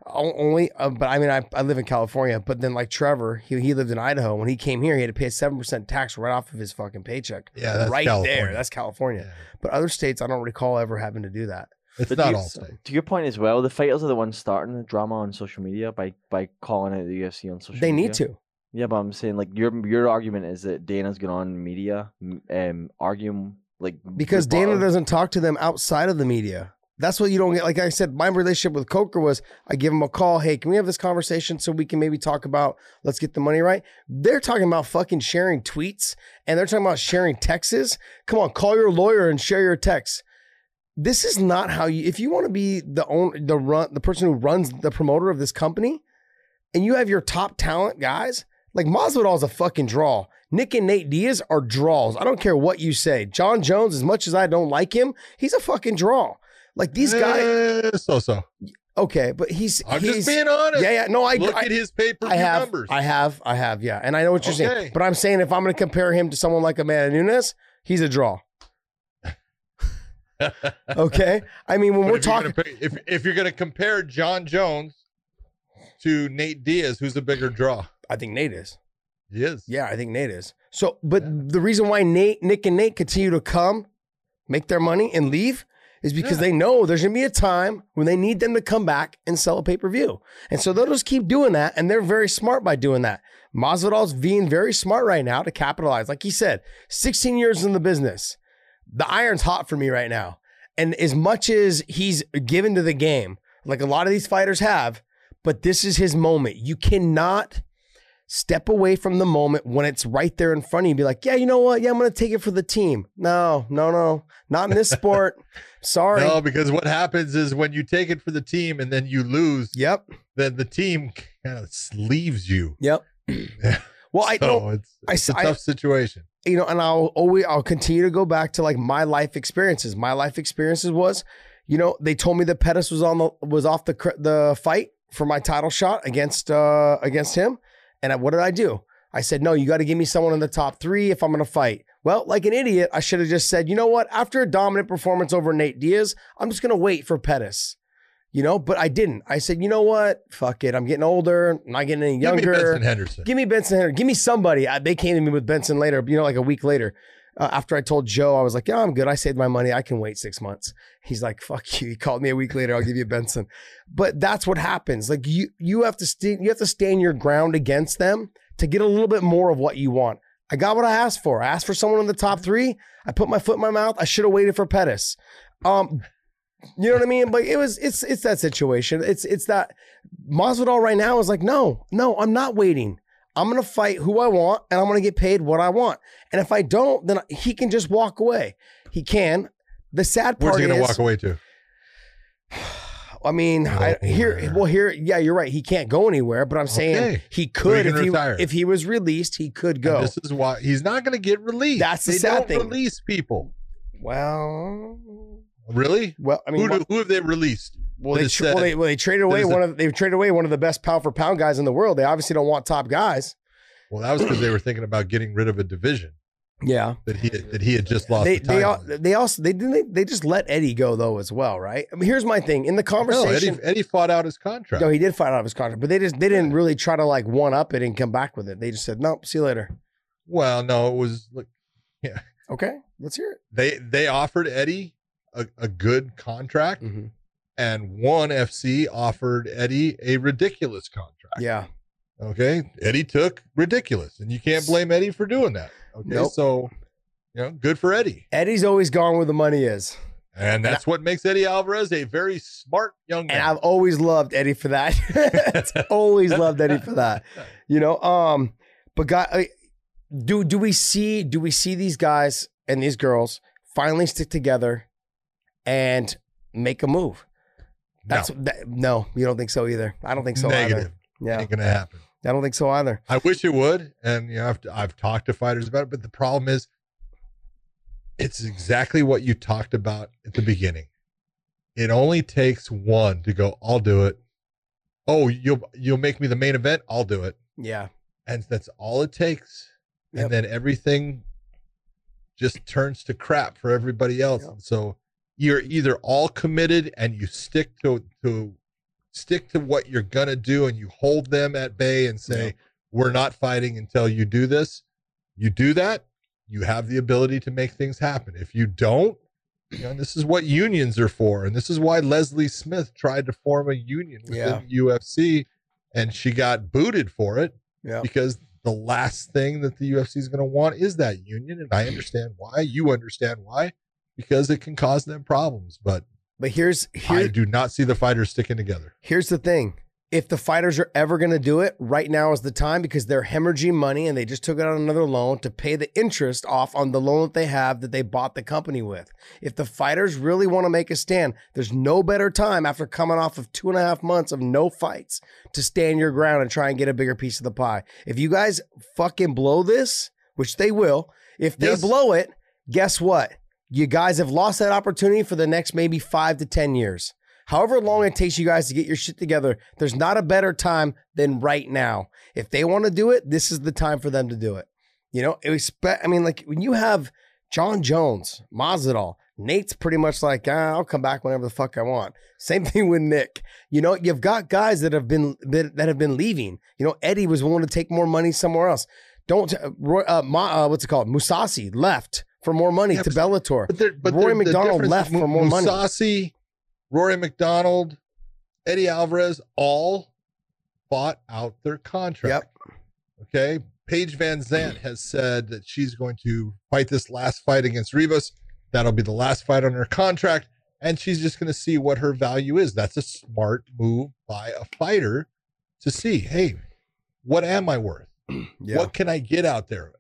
O- Only, uh, but I mean, I, I live in California. But then, like Trevor, he, he lived in Idaho. When he came here, he had to pay a seven percent tax right off of his fucking paycheck. Yeah, that's right California. there. That's California. Yeah. But other states, I don't recall ever having to do that. It's But not you- all states. To your point as well, the fighters are the ones starting the drama on social media by by calling out the UFC on social They media. need to. Yeah, but I'm saying like your your argument is that Dana's going on media, m- um, arguing like because Dana doesn't talk to them outside of the media. That's what you don't get. Like I said, my relationship with Coker was I give him a call. Hey, can we have this conversation so we can maybe talk about let's get the money right? They're talking about fucking sharing tweets and they're talking about sharing texts. Come on, call your lawyer and share your texts. This is not how you. If you want to be the own the run the person who runs the promoter of this company, and you have your top talent guys like Masvidal is a fucking draw. Nick and Nate Diaz are draws. I don't care what you say. Jon Jones, as much as I don't like him, he's a fucking draw. Like these guys, Eh, so so. okay, but he's I'm he's, just being honest. yeah, yeah. No, I Look I, at his paper I have, numbers. I have, I have, yeah, and I know what you're saying. But I'm saying if I'm going to compare him to someone like Amanda Nunes, he's a draw. Okay, I mean when But we're if you're talking, gonna if if you're going to compare Jon Jones to Nate Diaz, who's a bigger draw? I think Nate is. He is. Yeah, I think Nate is. So, but the reason why Nate, Nick, and Nate continue to come, make their money, and leave is because Yeah. they know there's gonna be a time when they need them to come back and sell a pay per view, and so they'll just keep doing that, and they're very smart by doing that. Masvidal's being very smart right now to capitalize. Like he said, 16 years in the business, the iron's hot for me right now, and as much as he's given to the game, like a lot of these fighters have, but this is his moment. You cannot step away from the moment when it's right there in front of you and be like, yeah, you know what? Yeah, I'm going to take it for the team. No, no, no, not in this sport. Sorry. No, because what happens is when you take it for the team and then you lose, Yep. then the team kind of leaves you. Yep. Well, I so know, it's, I it's a s- I- tough situation. you know, and I'll always, I'll continue to go back to like my life experiences. My life experiences was, you know, they told me that Pettis was on the, was off the, the fight for my title shot against, uh, against him. And I, what did I do? I said, no, you got to give me someone in the top three if I'm going to fight. Well, like an idiot, I should have just said, you know what? After a dominant performance over Nate Diaz, I'm just going to wait for Pettis. You know, but I didn't. I said, you know what? Fuck it. I'm getting older. I'm not getting any younger. Give me. Benson Henderson. Give me Benson Henderson. Give me somebody. I, they came to me with Benson later, you know, like a week later. Uh, after I told Joe, I was like, yeah, I'm good. I saved my money. I can wait six months. He's like, fuck you. He called me a week later. I'll give you a Benson. But that's what happens. Like you, you have to you have to stand your ground against them to get a little bit more of what you want. I got what I asked for. I asked for someone in the top three. I put my foot in my mouth. I should have waited for Pettis. Um, you know what I mean? But it was it's it's that situation. It's it's that Masvidal right now is like, no, no, I'm not waiting. I'm gonna fight who I want, and I'm gonna get paid what I want. And if I don't, then he can just walk away. He can. The sad part is. Where's he going to walk away to? I mean, I, here, uh, well, here, yeah, you're right. He can't go anywhere, but I'm saying Okay. he could if he retire. if he was released, he could And go. This is why he's not going to get released. That's the they sad thing. release people. well, Really? well, I mean, who, do, who have they released? Well, they, tra- well, they well they traded away one of they traded away one of the best pound for pound guys in the world. They obviously don't want top guys. Well, that was because they were thinking about getting rid of a division Yeah, that he that he had just lost. they the they title. they also they didn't they, they just let Eddie go though as well, right? I mean, here's my thing in the no, conversation. Eddie, Eddie fought out his contract. No, he did fight out of his contract, but they just they didn't really try to like one up it and come back with it. They just said, "Nope, see you later." well, no, it was like yeah. Okay, let's hear it. they they offered Eddie a, a good contract, Mhm. And ONE FC offered Eddie a ridiculous contract. Yeah, Okay, Eddie took ridiculous, and you can't blame Eddie for doing that. Okay, Nope. so you know, good for Eddie, Eddie's always gone where the money is, and that's what makes Eddie Alvarez a very smart young man. and I've always loved Eddie for that. always loved Eddie for that. You know, um, but God, I- do do we see do we see these guys and these girls finally stick together and make a move? That's that, no, you don't think so either. I don't think so Negative. either. Yeah, Ain't gonna happen. I don't think so either. I wish it would, and you know, I've I've talked to fighters about it, but the problem is, it's exactly what you talked about at the beginning. It only takes one to go. I'll do it. Oh, you'll you'll make me the main event. I'll do it, Yeah, and that's all it takes. Yep. And then everything just turns to crap for everybody else. Yep. And so you're either all committed and you stick to to stick to what you're gonna do, and you hold them at bay and say, Yep. we're not fighting until you do this. You do that, you have the ability to make things happen. If you don't, you know, this is what unions are for. And this is why Leslie Smith tried to form a union within Yeah. UFC and she got booted for it yeah, because the last thing that the UFC is going to want is that union. And I understand why. You understand why, because it can cause them problems. But But here's I do not see the fighters sticking together. here's the thing. If the fighters are ever going to do it, right now is the time because they're hemorrhaging money and they just took out another loan to pay the interest off on the loan that they have that they bought the company with. If the fighters really want to make a stand, there's no better time after coming off of two and a half months of no fights to stand your ground and try and get a bigger piece of the pie. If you guys fucking blow this, which they will, if they Yes. blow it, guess what? You guys have lost that opportunity for the next maybe five to 10 years. However long it takes you guys to get your shit together, there's not a better time than right now. If they want to do it, this is the time for them to do it. You know, it was, I mean, like when you have Jon Jones, Masvidal, Nate's pretty much like, ah, I'll come back whenever the fuck I want. Same thing with Nick. You know, you've got guys that have been that, that have been leaving. You know, Eddie was willing to take more money somewhere else. Don't uh, uh, Ma, uh, what's it called? Mousasi left for more money Yeah, to but- Bellator. But, there, but Rory MacDonald left for more money. Mousasi, Rory MacDonald, Eddie Alvarez all bought out their contract. Yep. Okay. Paige VanZant has said that she's going to fight this last fight against Ribas. That'll be the last fight on her contract. And she's just going to see what her value is. That's a smart move by a fighter to see, hey, what am I worth? Yeah. What can I get out there?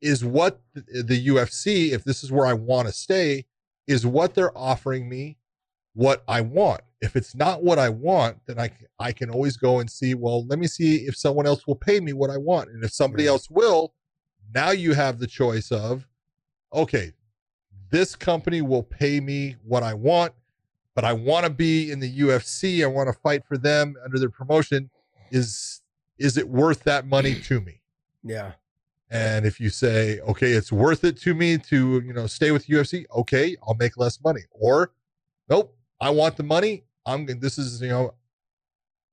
Is what the, UFC, if this is where I want to stay, is what they're offering me what I want. If it's not what I want, then I I can always go and see, well, let me see if someone else will pay me what I want. And if somebody else will, now you have the choice of, okay, this company will pay me what I want, but I want to be in the UFC. I want to fight for them under their promotion. Is is it worth that money to me? Yeah. And if you say, okay, it's worth it to me to, you know, stay with UFC, okay, I'll make less money. Or, nope, I want the money. I'm this is, you know,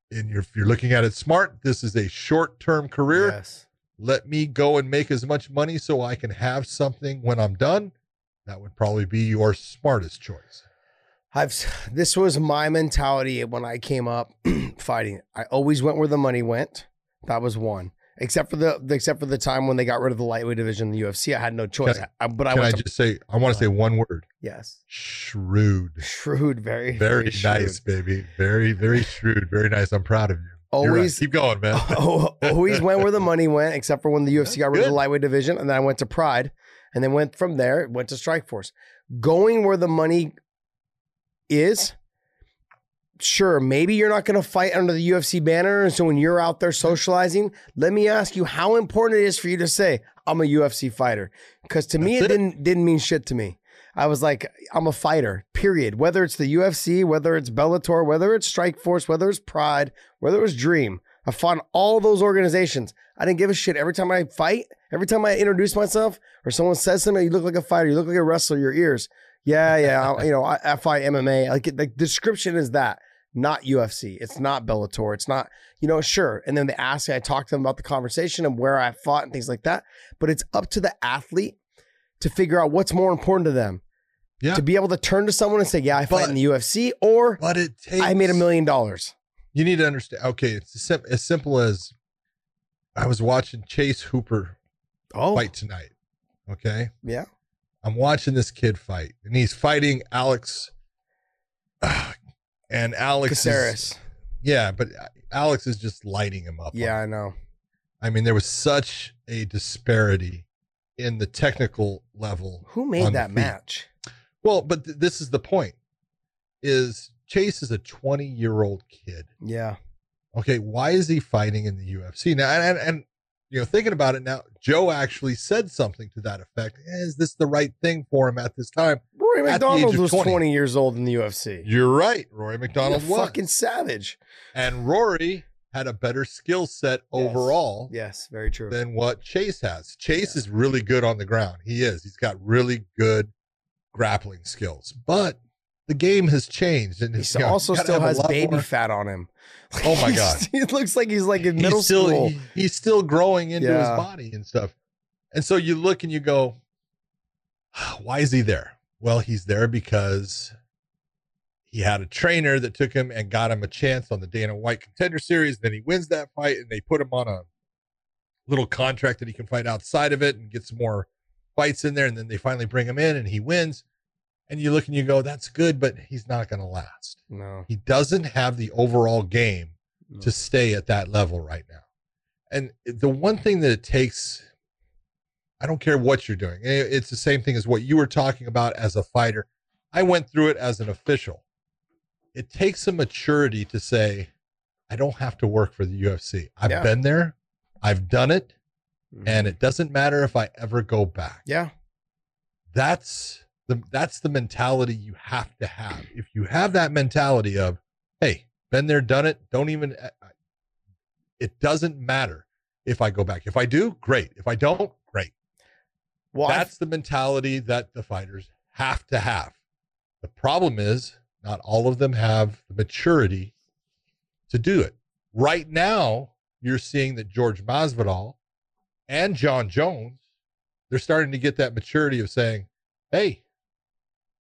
and you're, if you're looking at it smart, this is a short term career. Yes. Let me go and make as much money so I can have something when I'm done. That would probably be your smartest choice. I've this was my mentality when I came up fighting. I always went where the money went. That was one. Except for the except for the time when they got rid of the lightweight division in the UFC, I had no choice. Can I, but I Can I to just say, I want to say uh, one word yes, shrewd. shrewd, very Very, shrewd. nice, baby. Very, very shrewd. Very nice. I'm proud of you. You're right. Always Keep going, man. Always went where the money went, except for when the UFC That's got rid of the lightweight division, and then I went to Pride, and then went from there, went to Strikeforce. Going where the money is, sure, maybe you're not going to fight under the UFC banner, and so when you're out there socializing, let me ask you how important it is for you to say I'm a UFC fighter, because to me it, it. didn't didn't mean shit to me. I was like, I'm a fighter, period. Whether it's the UFC, whether it's Bellator, whether it's Strikeforce, whether it's Pride, whether it was Dream. I fought in all those organizations. I didn't give a shit. Every time I fight, every time I introduce myself or someone says something, you look like a fighter, you look like a wrestler, your ears. Yeah, yeah. I, you know, I, I fight MMA. Like the description is that, not UFC. It's not Bellator. It's not, you know, sure. And then they ask me, I talk to them about the conversation and where I fought and things like that. But it's up to the athlete to figure out what's more important to them. Yeah. To be able to turn to someone and say, Yeah, I But- in the UFC, or But it takes. I made a million dollars. You need to understand. Okay, it's as, sim- as simple as I was watching Chase Hooper Oh, fight tonight. Okay, yeah. I'm watching this kid fight, and he's fighting Alex. Ah, and Alex, is- yeah, but uh, Alex is just lighting him up. Yeah, I know. I mean, there was such a disparity in the technical level. Who made that match? Well, but th- this is the point: is Chase is a 20 year old kid. Yeah. okay, why is he fighting in the UFC now? And, and, and you know, thinking about it now, Joe actually said something to that effect. Is this the right thing for him at this time? Rory At the age MacDonald was 20. 20. years old in the UFC. You're right. Rory MacDonald was. fucking savage. and Rory had a better skill set Yes. overall Yes, very true. than what Chase has. Chase is really good on the ground. He is. He's got really good grappling skills. But the game has changed. And he know, also gotta still has baby more- fat on him. Oh my God. he looks like he's like in middle he's still school. he- he's still growing into Yeah. his body and stuff. And so you look and you go, why is he there? Well, he's there because he had a trainer that took him and got him a chance on the Dana White Contender Series. Then he wins that fight and they put him on a little contract that he can fight outside of it and get some more fights in there. And then they finally bring him in and he wins. And you look and you go, that's good, but he's not going to last. No. He doesn't have the overall game No. to stay at that level right now. And the one thing that it takes, I don't care what you're doing. It's the same thing as what you were talking about as a fighter. I went through it as an official. It takes a maturity to say, I don't have to work for the UFC. I've Yeah. been there, I've done it, Mhm. and it doesn't matter if I ever go back. yeah. That's the that's the mentality you have to have. If you have that mentality of, hey, been there, done it, don't even uh, it doesn't matter if I go back. If I do, great. If I don't. Well, That's the mentality that the fighters have to have. The problem is not all of them have the maturity to do it. Right now, you're seeing that George Masvidal and Jon Jones, they're starting to get that maturity of saying, "Hey,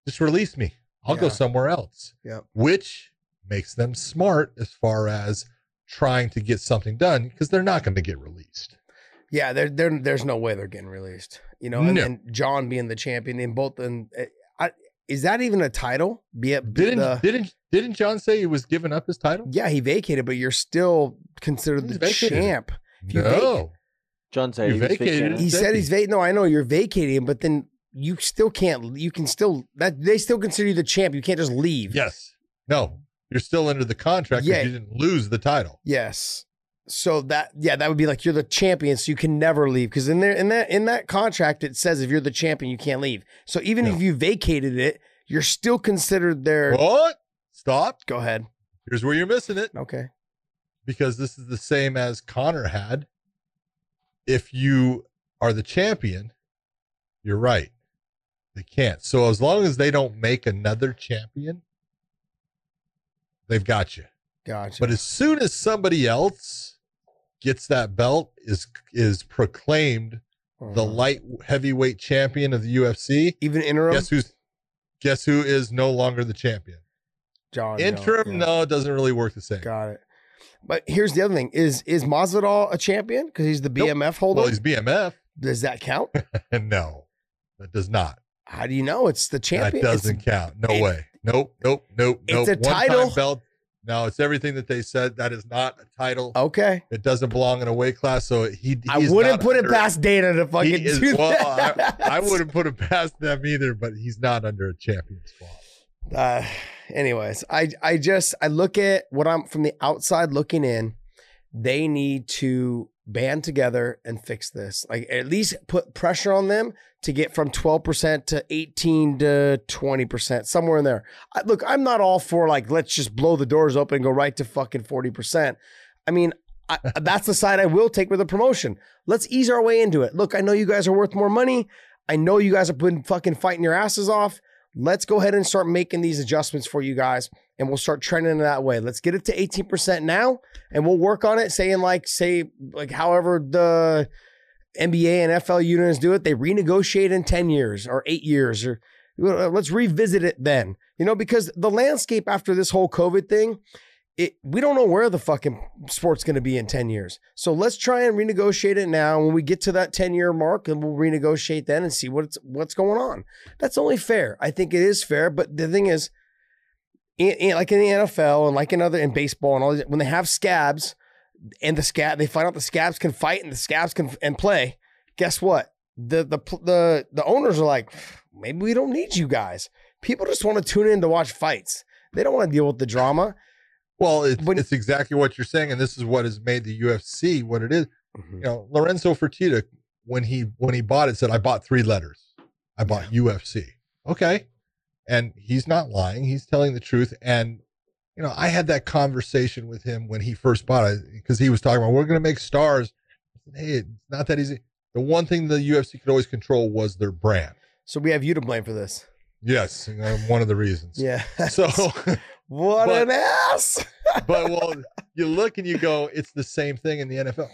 just release me. I'll go somewhere else." Yep. Which makes them smart as far as trying to get something done because they're not going to get released. Yeah, there, there, there's no way they're getting released. You know, and, No. and Jon being the champion in both, and uh, I, is that even a title? Be it be Didn't the- didn't didn't Jon say he was giving up his title? yeah, he vacated, but you're still considered He's the vacated champ. If you No. Jon said You he vacated vacating. He said he's vacating. No, I know you're vacating, but then you still can't. You can still that they still consider you the champ. You can't just leave. Yes. No. You're still under the contract because Yeah. you didn't lose the title. Yes. So that yeah, that would be like you're the champion, so you can never leave. Because in there in that in that contract it says if you're the champion, you can't leave. So even No. if you vacated it, you're still considered there What? Stop. Go ahead. Here's where you're missing it Okay. because this is the same as Conor had. If you are the champion, you're right. They can't. So as long as they don't make another champion, they've got you. Gotcha. But as soon as somebody else gets that belt, is is proclaimed the Uh-huh. light heavyweight champion of the UFC, even interim. guess who's guess who is no longer the champion? Jon Interim, yeah. no, it doesn't really work the same. Got it. But here's the other thing: is is Masvidal a champion because he's the Nope. BMF holder? Well, he's BMF, Does that count? no, that does not. How do you know it's the champion? That doesn't count. No it- way. Nope. Nope. Nope. Nope. It's nope. a One-time title. belt. No, it's everything that they said. That is not a title. okay. It doesn't belong in a weight class. So he. I wouldn't put it past Dana to fucking is, do well, that. I, I wouldn't put it past them either, but he's not under a champion spot. Uh, anyways, I I just I look at what I'm from the outside looking in. They need to band together and fix this. Like at least put pressure on them to get from 12% to 18 to 20%, somewhere in there. I, look, I'm not all for like let's just blow the doors open and go right to fucking 40%. I mean, I, that's the side I will take with a promotion. Let's ease our way into it. Look, I know you guys are worth more money. I know you guys have been fucking fighting your asses off. Let's go ahead and start making these adjustments for you guys, and we'll start trending that way. Let's get it to 18% now, and we'll work on it. Saying like, say, like, however the NBA and FL unions do it, they renegotiate in 10 years or eight years, or uh, let's revisit it then. You know, because the landscape after this whole COVID thing, it we don't know where the fucking sport's going to be in 10 years. So let's try and renegotiate it now. When we get to that 10 year mark, and we'll renegotiate then and see what's what's going on. That's only fair. I think it is fair. But the thing is, in, in- like in the NFL and like in other in baseball and all, these- when they have scabs and the scab, they find out the scabs can fight and the scabs can and play. Guess what? The the the the owners are like, maybe we don't need you guys. People just want to tune in to watch fights. They don't want to deal with the drama. Well, it's, When- it's exactly what you're saying, and this is what has made the UFC what it is. Mm-hmm. You know, Lorenzo Fertitta, when he when he bought it, said, "I bought three letters. I bought UFC." Okay, and he's not lying; he's telling the truth. And you know, I had that conversation with him when he first bought it because he was talking about we're going to make stars. Said, hey, it's not that easy. The one thing the UFC could always control was their brand. So we have you to blame for this. Yes, one of the reasons. Yeah. So. what but- an ass. but well, you look and you go, it's the same thing in the NFL.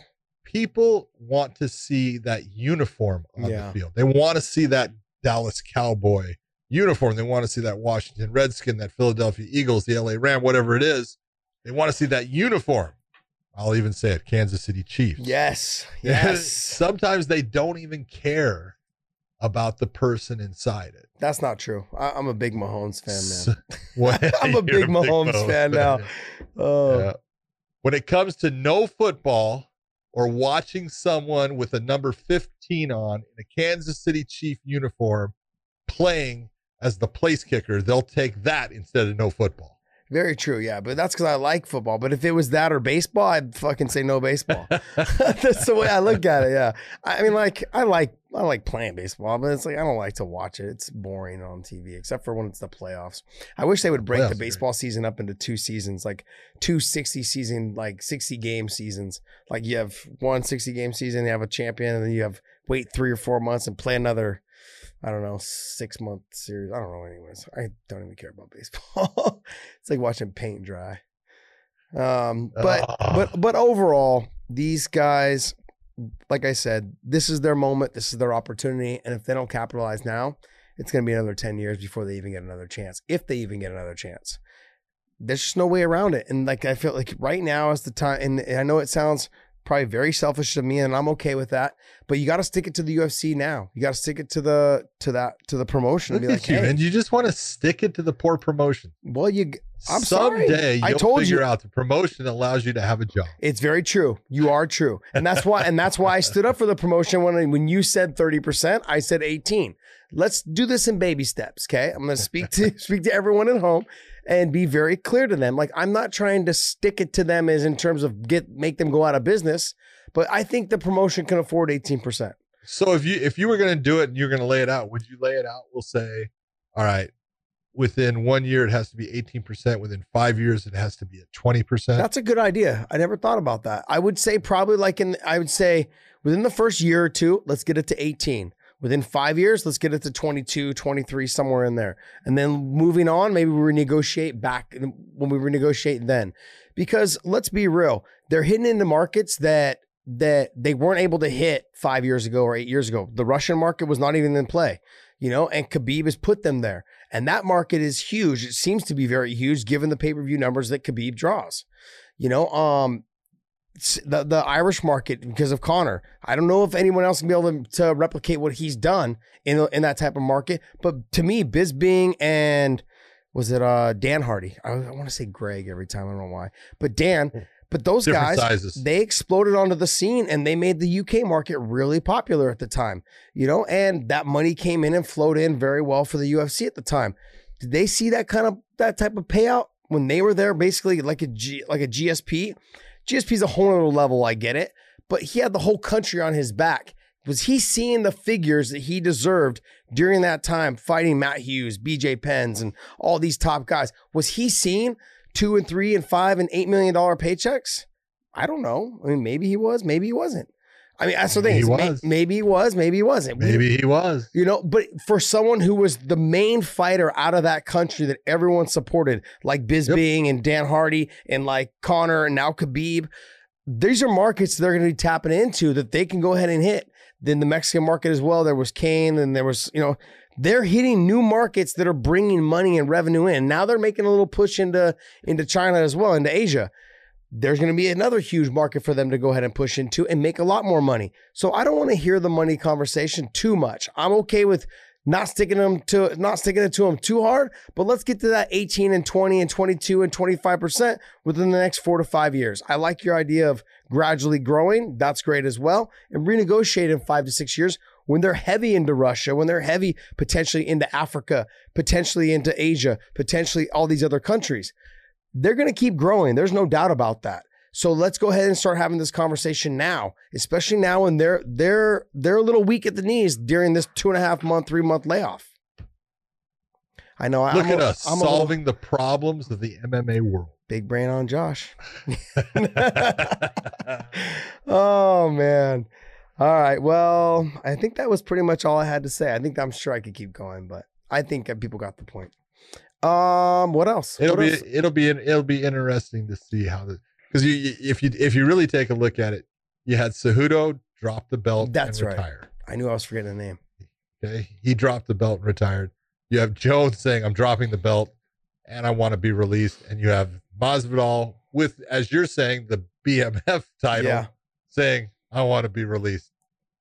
People want to see that uniform on Yeah. the field. They want to see that Dallas Cowboy uniform. They want to see that Washington Redskin, that Philadelphia Eagles, the LA Ram, whatever it is. They want to see that uniform. I'll even say it, Kansas City Chiefs. Yes. Yes. Sometimes they don't even care about the person inside it. That's not true. I, I'm a big Mahomes fan, man. When- I'm a you're big Mahomes fan now. Oh, Yeah. When it comes to no football or watching someone with a number 15 on in a Kansas City Chief uniform playing as the place kicker, they'll take that instead of no football. Very true. Yeah, but that's because I like football. But if it was that or baseball, I'd fucking say no baseball. that's the way I look at it. Yeah, I mean, like I like I like playing baseball, but it's like I don't like to watch it. It's boring on TV, except for when it's the playoffs. I wish they would break Playoffs the baseball season up into two seasons, like two 60 season, like 60 game seasons. Like you have one 60 game season, you have a champion, and then you have wait three or four months and play another. I don't know, six month series. I don't know. Anyways, I don't even care about baseball. it's like watching paint dry. Um, but Ah. but but overall, these guys, like I said, this is their moment. This is their opportunity, and if they don't capitalize now, it's going to be another ten years before they even get another chance. If they even get another chance, there's just no way around it. And like I feel like right now is the time. And I know it sounds probably very selfish to me, and I'm okay with that. But you got to stick it to the UFC now. You got to stick it to the to that to the promotion. Look and be like, you, hey, and you just want to stick it to the poor promotion. well, you. I'm sorry. Someday I you'll told figure you. out the promotion allows you to have a job. It's very true. You are true, and that's why. And that's why I stood up for the promotion when when you said thirty percent. I said eighteen. Let's do this in baby steps. Okay, I'm going to speak to speak to everyone at home and be very clear to them. Like I'm not trying to stick it to them as in terms of get make them go out of business, but I think the promotion can afford eighteen percent. So if you if you were going to do it and you're going to lay it out, would you lay it out? We'll say, all right, within one year it has to be 18%. Within five years it has to be at 20%. That's a good idea. I never thought about that. I would say probably like in I would say within the first year or two, let's get it to 18. Within 5 years, let's get it to 22, 23 somewhere in there. And then moving on, maybe we renegotiate back when we renegotiate then. Because let's be real, they're hitting into markets that that they weren't able to hit 5 years ago or 8 years ago. The Russian market was not even in play, you know, and Khabib has put them there. And that market is huge. It seems to be very huge given the pay-per-view numbers that Khabib draws. You know, um the the Irish market because of Conor. I don't know if anyone else can be able to, to replicate what he's done in in that type of market. But to me, Bisping and was it uh Dan Hardy? I, I want to say Greg every time. I don't know why, but Dan. But those Different guys, sizes. they exploded onto the scene and they made the UK market really popular at the time, you know, and that money came in and flowed in very well for the UFC at the time. Did they see that kind of that type of payout when they were there basically like a G, like a GSP? GSP's a whole other level, I get it, but he had the whole country on his back. Was he seeing the figures that he deserved during that time fighting Matt Hughes, BJ Penns, and all these top guys? Was he seeing two and three and five and eight million dollar paychecks? I don't know. I mean, maybe he was, maybe he wasn't. I mean, that's the thing. Maybe he was. maybe he was, maybe he wasn't. We- Maybe he was. you know, but for someone who was the main fighter out of that country that everyone supported, like Bisping and Dan Hardy and like Conor and now Khabib, these are markets they're going to be tapping into that they can go ahead and hit. Then the Mexican market as well. There was Cain and there was, you know, they're hitting new markets that are bringing money and revenue in. Now they're making a little push into into China as well, into Asia. There's going to be another huge market for them to go ahead and push into and make a lot more money. So I don't want to hear the money conversation too much. I'm okay with not sticking them to not sticking it to them too hard, but let's get to that 18 and 20 and 22 and 25% within the next 4 to 5 years. I like your idea of gradually growing. That's great as well. And renegotiate in 5 to 6 years when they're heavy into Russia, when they're heavy potentially into Africa, potentially into Asia, potentially all these other countries. They're going to keep growing. There's no doubt about that. So let's go ahead and start having this conversation now, especially now when they're they're they're a little weak at the knees during this two and a half month, three month layoff. I know. Look I'm at a- us I'm a little solving the problems of the MMA world. big brain on Josh. oh man. All right. Well, I think that was pretty much all I had to say. I think I'm sure I could keep going, but I think people got the point. Um, what else? it'll What be else? it'll be it'll be interesting to see how the because you if you if you really take a look at it, you had Cejudo drop the belt That's and right. retire. I knew I was forgetting the name. Okay, he dropped the belt and retired. You have Jones saying, "I'm dropping the belt and I want to be released," and you have Masvidal with, as you're saying, the BMF title Yeah. saying, I want to be released.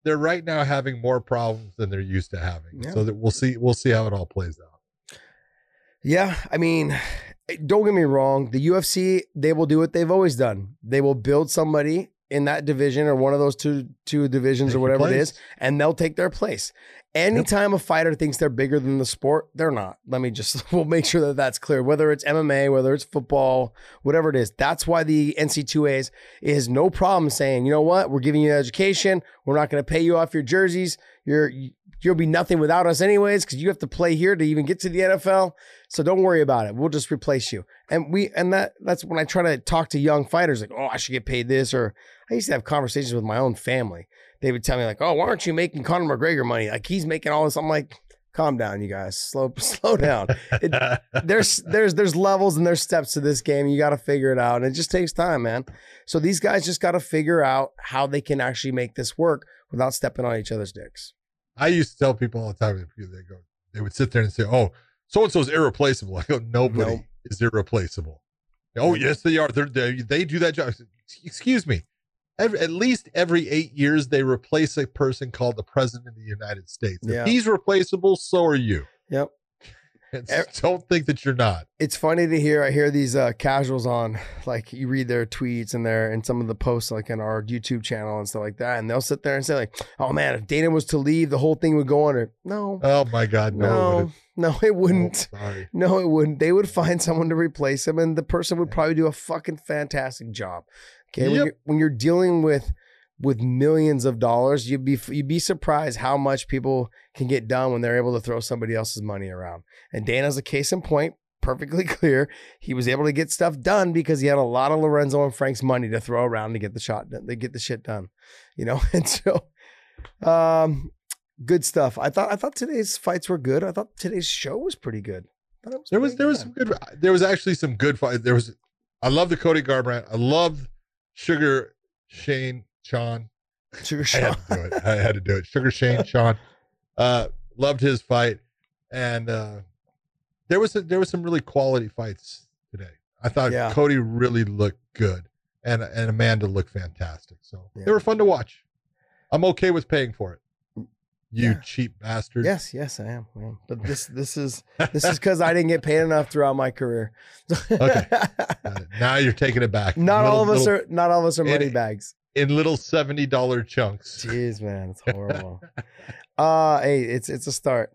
They're right now having more problems than they're used to having. Yeah. So that we'll see we'll see how it all plays out. Yeah, I mean, eh, don't get me wrong. The UFC, they will do what they've always done. They will build somebody in that division or one of those two two divisions Take or whatever it is, and they'll take their place. Anytime a fighter thinks they're bigger than the sport, they're not. Let me just we'll make sure that that's clear. Whether it's MMA, whether it's football, whatever it is, that's why the NC2As is no problem saying, you know what, we're giving you an education. We're not going to pay you off your jerseys. You're you'll be nothing without us anyways because you have to play here to even get to the NFL. So don't worry about it. We'll just replace you. And we and that that's when I try to talk to young fighters like, oh, I should get paid this. Or I used to have conversations with my own family. They would tell me like, oh, why aren't you making Conor McGregor money? Like he's making all this. I'm like, calm down, you guys. Slow slow down. It- there's there's there's levels and there's steps to this game. You got to figure it out, and it just takes time, man. So these guys just got to figure out how they can actually make this work without stepping on each other's dicks. I used to tell people all the time they go, they would sit there and say, Oh, so and so's irreplaceable. I go, Nobody Nope. is irreplaceable. Oh, yes, they are. They're, they they do that job. Excuse me. Every, at least every eight years, they replace a person called the president of the United States. Yeah. If he's replaceable, so are you. Yep. Don't think that you're not. It's funny to hear. I hear these uh, casuals on, like you read their tweets and their and some of the posts, like in our YouTube channel and stuff like that, and they'll sit there and say like, "Oh man, if Dana was to leave, the whole thing would go under." No, Oh my God, no. no, no, it wouldn't. Oh, sorry. No, it wouldn't. They would find someone to replace him, and the person would probably do a fucking fantastic job. Okay, when, you're, when you're dealing with with millions of dollars, you'd be you'd be surprised how much people can get done when they're able to throw somebody else's money around. And Dana's a case in point, perfectly clear. He was able to get stuff done because he had a lot of Lorenzo and Frank's money to throw around to get the shot done, to get the shit done. You know, and so um good stuff. I thought I thought today's fights were good. I thought today's show was pretty good. It There was there was some good. There was actually some good fight. There was. I love the Cody Garbrandt. I love Sugar Shane Sean. Sugar I had to do it. I had to do it. Sugar Shane Sean. Uh, loved his fight, and uh, there was a, there was some really quality fights today. I thought Yeah. Cody really looked good, and and Amanda looked fantastic. So Yeah. they were fun to watch. I'm okay with paying for it. You Yeah. cheap bastard. Yes, yes, I am. Am. But this this is this is because I didn't get paid enough throughout my career. Okay. Now you're taking it back. not all of us little- are not all of us are It- money bags. In little seventy dollar chunks. Jeez, man, it's horrible. uh hey, it's it's a start.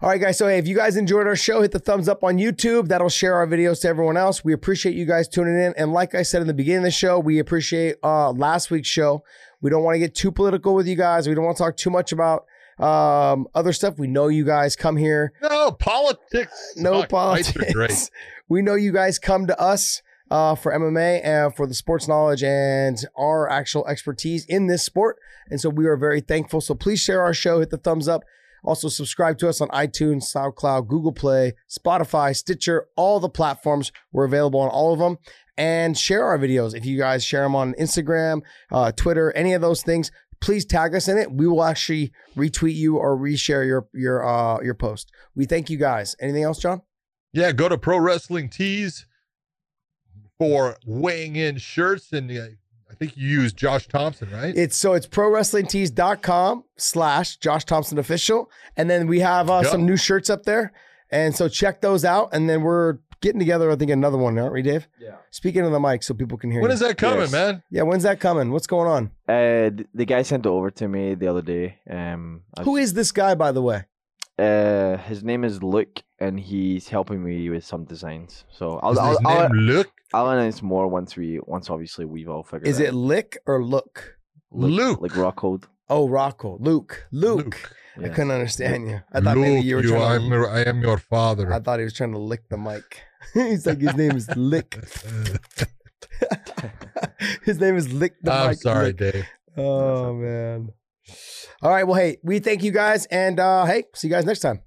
All right, guys. So, hey, if you guys enjoyed our show, hit the thumbs up on YouTube. That'll share our videos to everyone else. We appreciate you guys tuning in. And like I said in the beginning of the show, we appreciate uh, last week's show. We don't want to get too political with you guys. We don't want to talk too much about um, other stuff. We know you guys come here No politics. no politics. We know you guys come to us uh, for MMA and for the sports knowledge and our actual expertise in this sport. And so we are very thankful. So please share our show, hit the thumbs up. Also, subscribe to us on iTunes, SoundCloud, Google Play, Spotify, Stitcher, all the platforms. We're available on all of them. And share our videos. If you guys share them on Instagram, uh, Twitter, any of those things, please tag us in it. We will actually retweet you or reshare your your uh, your post. We thank you guys. Anything else, John? Yeah, go to Pro Wrestling Tees for weighing in shirts, and uh, I think you use Josh Thompson, right? It's so it's prowrestlingtees.com slash Josh Thompson official. And then we have uh, Yep. some new shirts up there. And so check those out. And then we're getting together, I think, another one, aren't we, Dave? Yeah. Speaking of the mic so people can hear when you. is that coming, Yes. man? yeah, when's that coming? What's going on? Uh, the guy sent it over to me the other day. Um, I Who was- is this guy, by the way? Uh, his name is Luke, and he's helping me with some designs. So I'll Is I'll, his I'll, name Luke? I'll announce more once we once obviously we've all figured. Is out. Is it Lick or Look? Luke. like Rockhold? Oh, Rocco. Luke. Luke. I couldn't understand you. I thought maybe you were trying I'm, to. I am your father. I thought he was trying to lick the mic. He's like, his name is Lick. his name is Lick the I'm mic. sorry, Lick. Dave. Oh man. All right. Well, hey, we thank you guys, and uh, hey, see you guys next time.